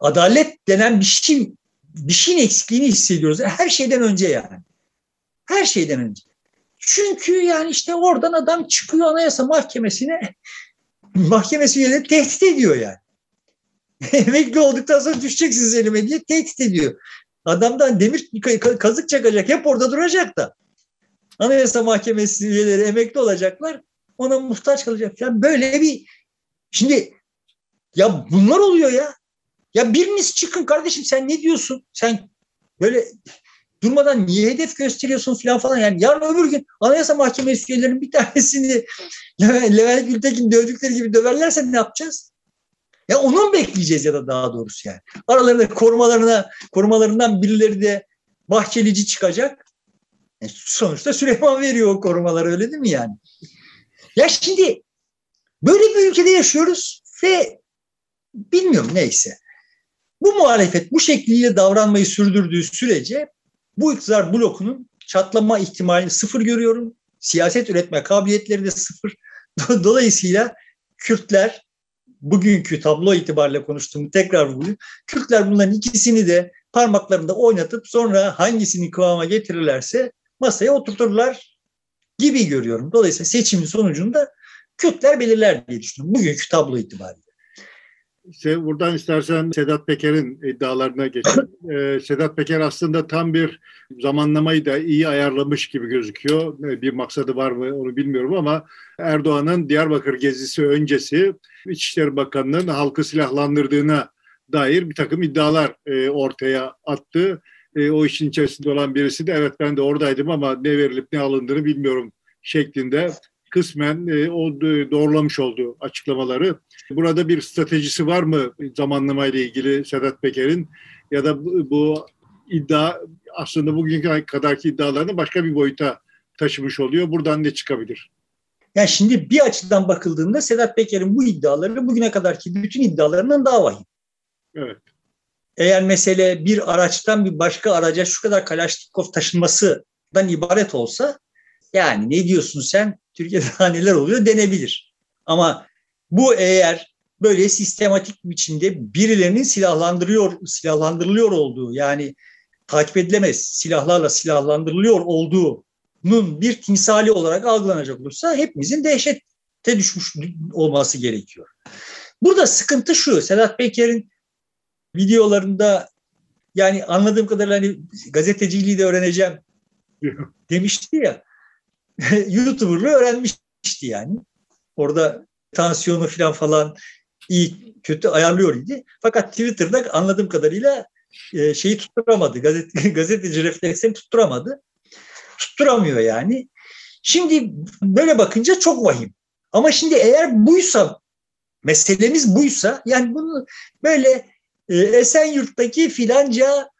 [SPEAKER 2] Adalet denen bir şey bir şeyin eksikliğini hissediyoruz. Her şeyden önce yani. Her şeyden önce. Çünkü yani işte oradan adam çıkıyor anayasa mahkemesine (laughs) mahkemesi üyeleri tehdit ediyor yani. (laughs) Emekli olduktan sonra düşeceksiniz elime diye tehdit ediyor. Adamdan demir kazık çakacak hep orada duracak da. Anayasa Mahkemesi üyeleri emekli olacaklar. Ona muhtaç kalacak. Yani böyle bir şimdi ya bunlar oluyor ya. Ya biriniz çıkın kardeşim sen ne diyorsun? Sen böyle durmadan niye hedef gösteriyorsun falan falan. Yani yarın öbür gün Anayasa Mahkemesi üyelerinin bir tanesini (laughs) Levent Gültekin dövdükleri gibi döverlerse ne yapacağız? Ya onu mu bekleyeceğiz ya da daha doğrusu yani. Aralarında korumalarına, korumalarından birileri de bahçelici çıkacak. E sonuçta Süleyman veriyor o korumaları öyle değil mi yani? Ya şimdi böyle bir ülkede yaşıyoruz ve bilmiyorum neyse. Bu muhalefet bu şekliyle davranmayı sürdürdüğü sürece bu iktidar blokunun çatlama ihtimalini sıfır görüyorum. Siyaset üretme kabiliyetleri de sıfır. (laughs) Dolayısıyla Kürtler bugünkü tablo itibariyle konuştuğumu tekrar vurgulayayım. Kürtler bunların ikisini de parmaklarında oynatıp sonra hangisini kıvama getirirlerse masaya oturturlar gibi görüyorum. Dolayısıyla seçimin sonucunda Kürtler belirler diye düşünüyorum bugünkü tablo itibariyle.
[SPEAKER 1] İşte buradan istersen Sedat Peker'in iddialarına geçelim. (coughs) ee, Sedat Peker aslında tam bir zamanlamayı da iyi ayarlamış gibi gözüküyor. Ee, bir maksadı var mı onu bilmiyorum ama Erdoğan'ın Diyarbakır gezisi öncesi İçişleri Bakanı'nın halkı silahlandırdığına dair bir takım iddialar e, ortaya attı. E, o işin içerisinde olan birisi de evet ben de oradaydım ama ne verilip ne alındığını bilmiyorum şeklinde kısmen e, o doğrulamış olduğu açıklamaları. Burada bir stratejisi var mı zamanlama ile ilgili Sedat Peker'in ya da bu, bu iddia aslında bugünkü kadarki iddialarını başka bir boyuta taşımış oluyor. Buradan ne çıkabilir?
[SPEAKER 2] Yani şimdi bir açıdan bakıldığında Sedat Peker'in bu iddiaları bugüne kadarki bütün iddialarından daha vahim.
[SPEAKER 1] Evet.
[SPEAKER 2] Eğer mesele bir araçtan bir başka araca şu kadar Kalaşnikov taşınmasından ibaret olsa yani ne diyorsun sen Türkiye'de daha neler oluyor denebilir. Ama bu eğer böyle sistematik biçimde birilerinin silahlandırıyor, silahlandırılıyor olduğu yani takip edilemez silahlarla silahlandırılıyor olduğunun bir timsali olarak algılanacak olursa hepimizin dehşete düşmüş olması gerekiyor. Burada sıkıntı şu, Sedat Peker'in videolarında yani anladığım kadarıyla hani gazeteciliği de öğreneceğim (laughs) demişti ya. (laughs) YouTuber'lığı öğrenmişti yani. Orada tansiyonu falan falan iyi kötü ayarlıyor idi. Fakat Twitter'da anladığım kadarıyla e, şeyi tutturamadı. Gazete, (laughs) gazeteci refleksini tutturamadı. Tutturamıyor yani. Şimdi böyle bakınca çok vahim. Ama şimdi eğer buysa meselemiz buysa yani bunu böyle e, Esenyurt'taki filanca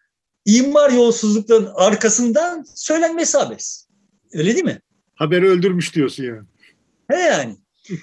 [SPEAKER 2] imar yolsuzlukların arkasından söylenmesi abes. Öyle değil mi?
[SPEAKER 1] Haberi öldürmüş diyorsun yani.
[SPEAKER 2] He yani. (laughs)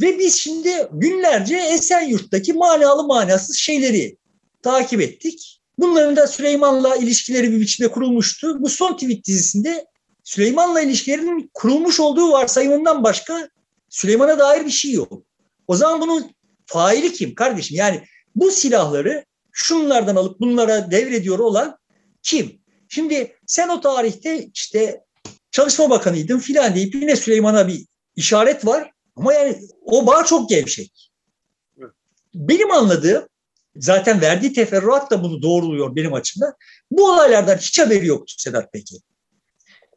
[SPEAKER 2] Ve biz şimdi günlerce Esenyurt'taki manalı manasız şeyleri takip ettik. Bunların da Süleyman'la ilişkileri bir biçimde kurulmuştu. Bu son tweet dizisinde Süleyman'la ilişkilerinin kurulmuş olduğu varsayımından başka Süleyman'a dair bir şey yok. O zaman bunun faili kim kardeşim? Yani bu silahları şunlardan alıp bunlara devrediyor olan kim? Şimdi sen o tarihte işte Çalışma Bakanıydın filan deyip yine Süleyman'a bir işaret var. Ama yani o bağ çok gevşek. Benim anladığım zaten verdiği teferruat da bunu doğruluyor benim açımdan. Bu olaylardan hiç haberi yoktu Sedat Peker.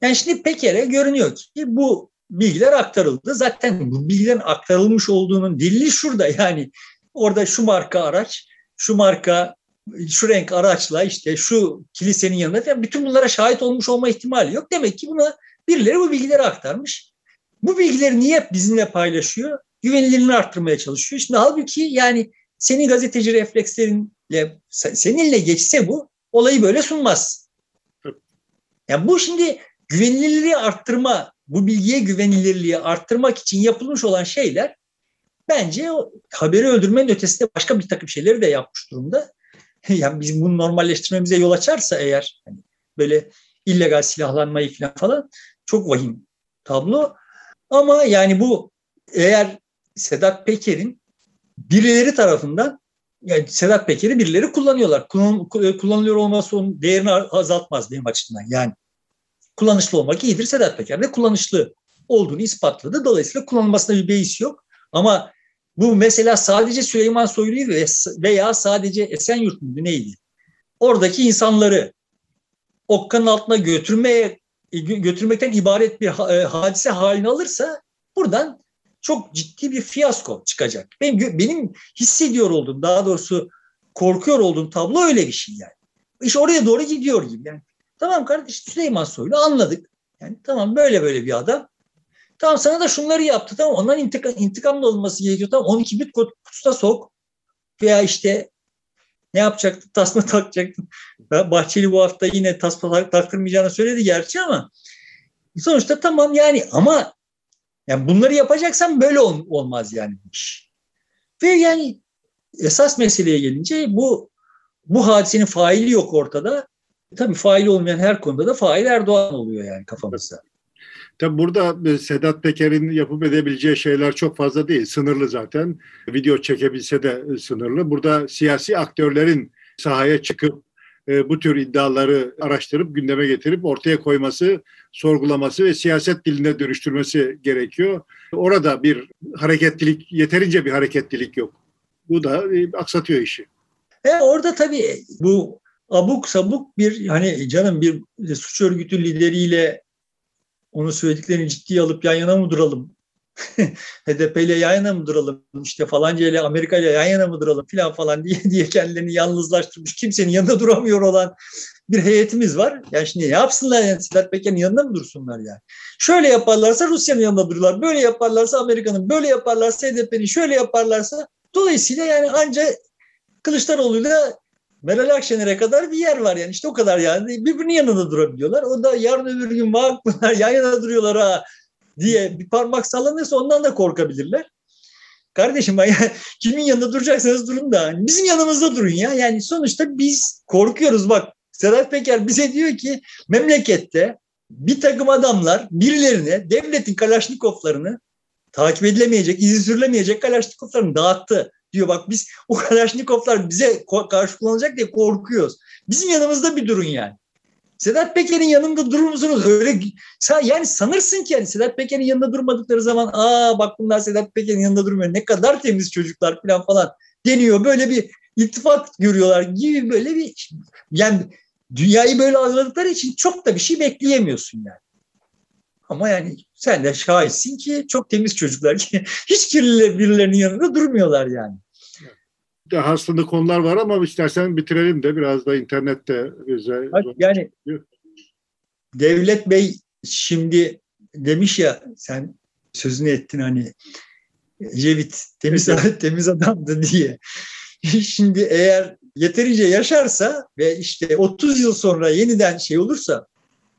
[SPEAKER 2] Yani şimdi Peker'e görünüyor ki bu bilgiler aktarıldı. Zaten bu bilgilerin aktarılmış olduğunun delili şurada yani orada şu marka araç, şu marka şu renk araçla işte şu kilisenin yanında yani bütün bunlara şahit olmuş olma ihtimali yok. Demek ki buna birileri bu bilgileri aktarmış. Bu bilgileri niye bizimle paylaşıyor? Güvenilirliğini arttırmaya çalışıyor. Şimdi halbuki yani senin gazeteci reflekslerinle seninle geçse bu olayı böyle sunmaz. Yani bu şimdi güvenilirliği arttırma, bu bilgiye güvenilirliği arttırmak için yapılmış olan şeyler bence haberi öldürmenin ötesinde başka bir takım şeyleri de yapmış durumda. (laughs) yani bizim bunu normalleştirmemize yol açarsa eğer hani böyle illegal silahlanmayı falan falan çok vahim tablo. Ama yani bu eğer Sedat Peker'in birileri tarafından yani Sedat Peker'i birileri kullanıyorlar. Kullan, kullanılıyor olması onun değerini azaltmaz benim açımdan. Yani kullanışlı olmak iyidir. Sedat Peker de kullanışlı olduğunu ispatladı. Dolayısıyla kullanılmasında bir beis yok. Ama bu mesela sadece Süleyman Soylu'yu veya sadece Esenyurt muydu neydi? Oradaki insanları okkanın altına götürmeye götürmekten ibaret bir e, hadise halini alırsa buradan çok ciddi bir fiyasko çıkacak. Benim, benim hissediyor olduğum, daha doğrusu korkuyor olduğum tablo öyle bir şey yani. İş oraya doğru gidiyor gibi. Yani tamam kardeş Süleyman Soylu anladık. Yani tamam böyle böyle bir adam. Tamam sana da şunları yaptı. Tamam ondan intikam, intikamlı olması gerekiyor. Tamam 12 bit kutusuna sok. Veya işte ne yapacaktı? (laughs) Tasma takacaktı. Bahçeli bu hafta yine tasma taktırmayacağını söyledi gerçi ama sonuçta tamam yani ama yani bunları yapacaksan böyle ol, olmaz yani. Ve yani esas meseleye gelince bu bu hadisenin faili yok ortada. Tabii faili olmayan her konuda da fail Erdoğan oluyor yani kafamızda.
[SPEAKER 1] Tabi burada e, Sedat Peker'in yapıp edebileceği şeyler çok fazla değil. Sınırlı zaten. Video çekebilse de e, sınırlı. Burada siyasi aktörlerin sahaya çıkıp e, bu tür iddiaları araştırıp gündeme getirip ortaya koyması, sorgulaması ve siyaset diline dönüştürmesi gerekiyor. Orada bir hareketlilik, yeterince bir hareketlilik yok. Bu da aksatıyor işi.
[SPEAKER 2] E orada tabii bu abuk sabuk bir hani canım bir suç örgütü lideriyle onun söylediklerini ciddiye alıp yan yana mı duralım? (laughs) HDP ile yan yana mı duralım? İşte falanca ile Amerika ile yan yana mı duralım filan falan (laughs) diye diye kendilerini yalnızlaştırmış kimsenin yanında duramıyor olan bir heyetimiz var. Yani şimdi ne yapsınlar yani Sedat Peker'in yanında mı dursunlar yani? Şöyle yaparlarsa Rusya'nın yanında dururlar. Böyle yaparlarsa Amerika'nın, böyle yaparlarsa HDP'nin, şöyle yaparlarsa dolayısıyla yani ancak Kılıçdaroğlu'yla Meral Akşener'e kadar bir yer var yani işte o kadar yani birbirinin yanında durabiliyorlar. O da yarın öbür gün bak bunlar (laughs) yan yana duruyorlar ha diye bir parmak sallanırsa ondan da korkabilirler. Kardeşim ben (laughs) kimin yanında duracaksanız durun da bizim yanımızda durun ya. Yani sonuçta biz korkuyoruz bak Sedat Peker bize diyor ki memlekette bir takım adamlar birilerine devletin Kalaşnikovlarını takip edilemeyecek, izin sürülemeyecek Kalaşnikovlarını dağıttı diyor bak biz o Kalaşnikovlar bize karşı kullanacak diye korkuyoruz. Bizim yanımızda bir durun yani. Sedat Peker'in yanında durur musunuz? Öyle yani sanırsın ki yani Sedat Peker'in yanında durmadıkları zaman aa bak bunlar Sedat Peker'in yanında durmuyor. Ne kadar temiz çocuklar falan falan deniyor. Böyle bir iltifat görüyorlar gibi böyle bir yani dünyayı böyle algıladıkları için çok da bir şey bekleyemiyorsun yani. Ama yani sen de şahitsin ki çok temiz çocuklar ki (laughs) hiç kirli birilerinin yanında durmuyorlar yani.
[SPEAKER 1] Daha aslında konular var ama istersen bitirelim de biraz da internette bize.
[SPEAKER 2] Yani Devlet Bey şimdi demiş ya sen sözünü ettin hani Ecevit temiz, (laughs) temiz adamdı diye. (laughs) Şimdi eğer yeterince yaşarsa ve işte 30 yıl sonra yeniden şey olursa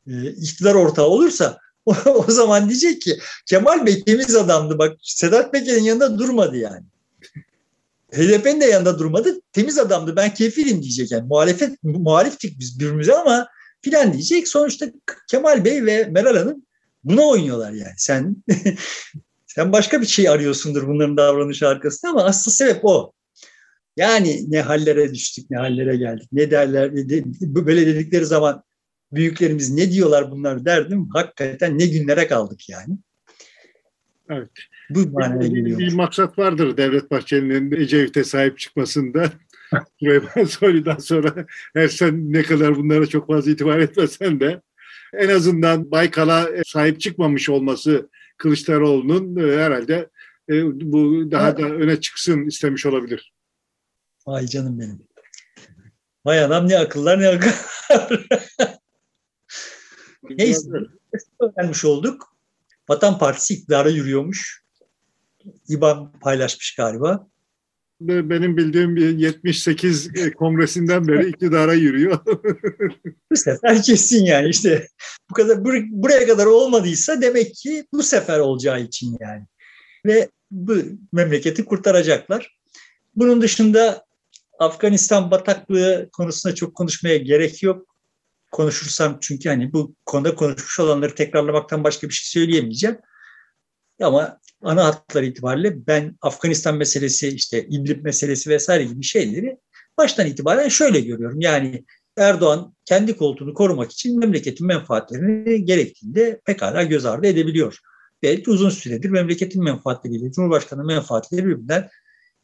[SPEAKER 2] e, iktidar ortağı olursa (laughs) o, zaman diyecek ki Kemal Bey temiz adamdı bak Sedat Peker'in yanında durmadı yani. HDP'nin de yanında durmadı. Temiz adamdı ben kefilim diyecek yani. Muhalefet, muhaliftik biz birbirimize ama filan diyecek. Sonuçta Kemal Bey ve Meral Hanım buna oynuyorlar yani. Sen (laughs) sen başka bir şey arıyorsundur bunların davranış arkasında ama asıl sebep o. Yani ne hallere düştük, ne hallere geldik, ne derler, böyle dedikleri zaman büyüklerimiz ne diyorlar bunlar derdim. Hakikaten ne günlere kaldık yani.
[SPEAKER 1] Evet. Bu manaya geliyor. Bir maksat vardır Devlet Bahçeli'nin Ecevit'e sahip çıkmasında. (laughs) Süleyman Soylu'dan sonra her sen ne kadar bunlara çok fazla itibar etmesen de en azından Baykal'a sahip çıkmamış olması Kılıçdaroğlu'nun e, herhalde e, bu daha da öne çıksın istemiş olabilir.
[SPEAKER 2] Vay canım benim. Vay adam ne akıllar ne akıllar. (laughs) Neyse öğrenmiş olduk. Vatan Partisi iktidara yürüyormuş. İBAN paylaşmış galiba.
[SPEAKER 1] Benim bildiğim bir 78 e, kongresinden beri iktidara yürüyor. (laughs)
[SPEAKER 2] bu sefer kesin yani işte bu kadar buraya kadar olmadıysa demek ki bu sefer olacağı için yani. Ve bu memleketi kurtaracaklar. Bunun dışında Afganistan bataklığı konusunda çok konuşmaya gerek yok. Konuşursam çünkü hani bu konuda konuşmuş olanları tekrarlamaktan başka bir şey söyleyemeyeceğim. Ama ana hatlar itibariyle ben Afganistan meselesi, işte İdlib meselesi vesaire gibi şeyleri baştan itibaren şöyle görüyorum. Yani Erdoğan kendi koltuğunu korumak için memleketin menfaatlerini gerektiğinde pekala göz ardı edebiliyor. Belki uzun süredir memleketin menfaatleriyle Cumhurbaşkanı menfaatleri birbirinden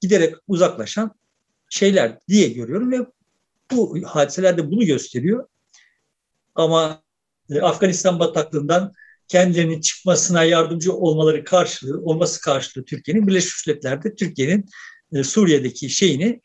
[SPEAKER 2] giderek uzaklaşan şeyler diye görüyorum ve bu hadiseler de bunu gösteriyor. Ama e, Afganistan bataklığından kendilerinin çıkmasına yardımcı olmaları karşılığı, olması karşılığı Türkiye'nin Birleşmiş Milletler'de Türkiye'nin e, Suriye'deki şeyini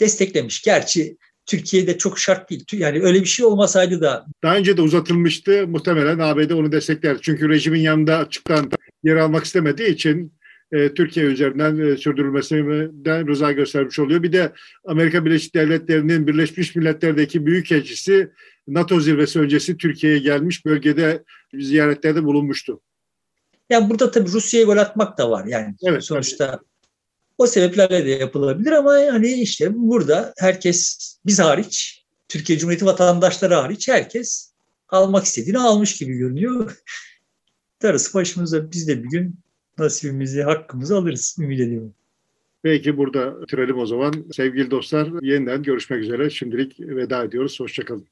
[SPEAKER 2] desteklemiş. Gerçi Türkiye'de çok şart değil. Yani öyle bir şey olmasaydı da.
[SPEAKER 1] Daha önce de uzatılmıştı. Muhtemelen ABD onu destekler. Çünkü rejimin yanında açıktan yer almak istemediği için e, Türkiye üzerinden e, sürdürülmesinden rıza göstermiş oluyor. Bir de Amerika Birleşik Devletleri'nin Birleşmiş Milletler'deki büyükelçisi NATO zirvesi öncesi Türkiye'ye gelmiş bölgede ziyaretlerde bulunmuştu.
[SPEAKER 2] Yani burada tabii Rusya'ya gol atmak da var yani evet, sonuçta. Evet. O sebeplerle de yapılabilir ama hani işte burada herkes biz hariç Türkiye Cumhuriyeti vatandaşları hariç herkes almak istediğini almış gibi görünüyor. (laughs) Darısı başımıza biz de bir gün nasibimizi, hakkımızı alırız ümit ediyorum.
[SPEAKER 1] Peki burada bitirelim o zaman. Sevgili dostlar yeniden görüşmek üzere. Şimdilik veda ediyoruz. Hoşçakalın.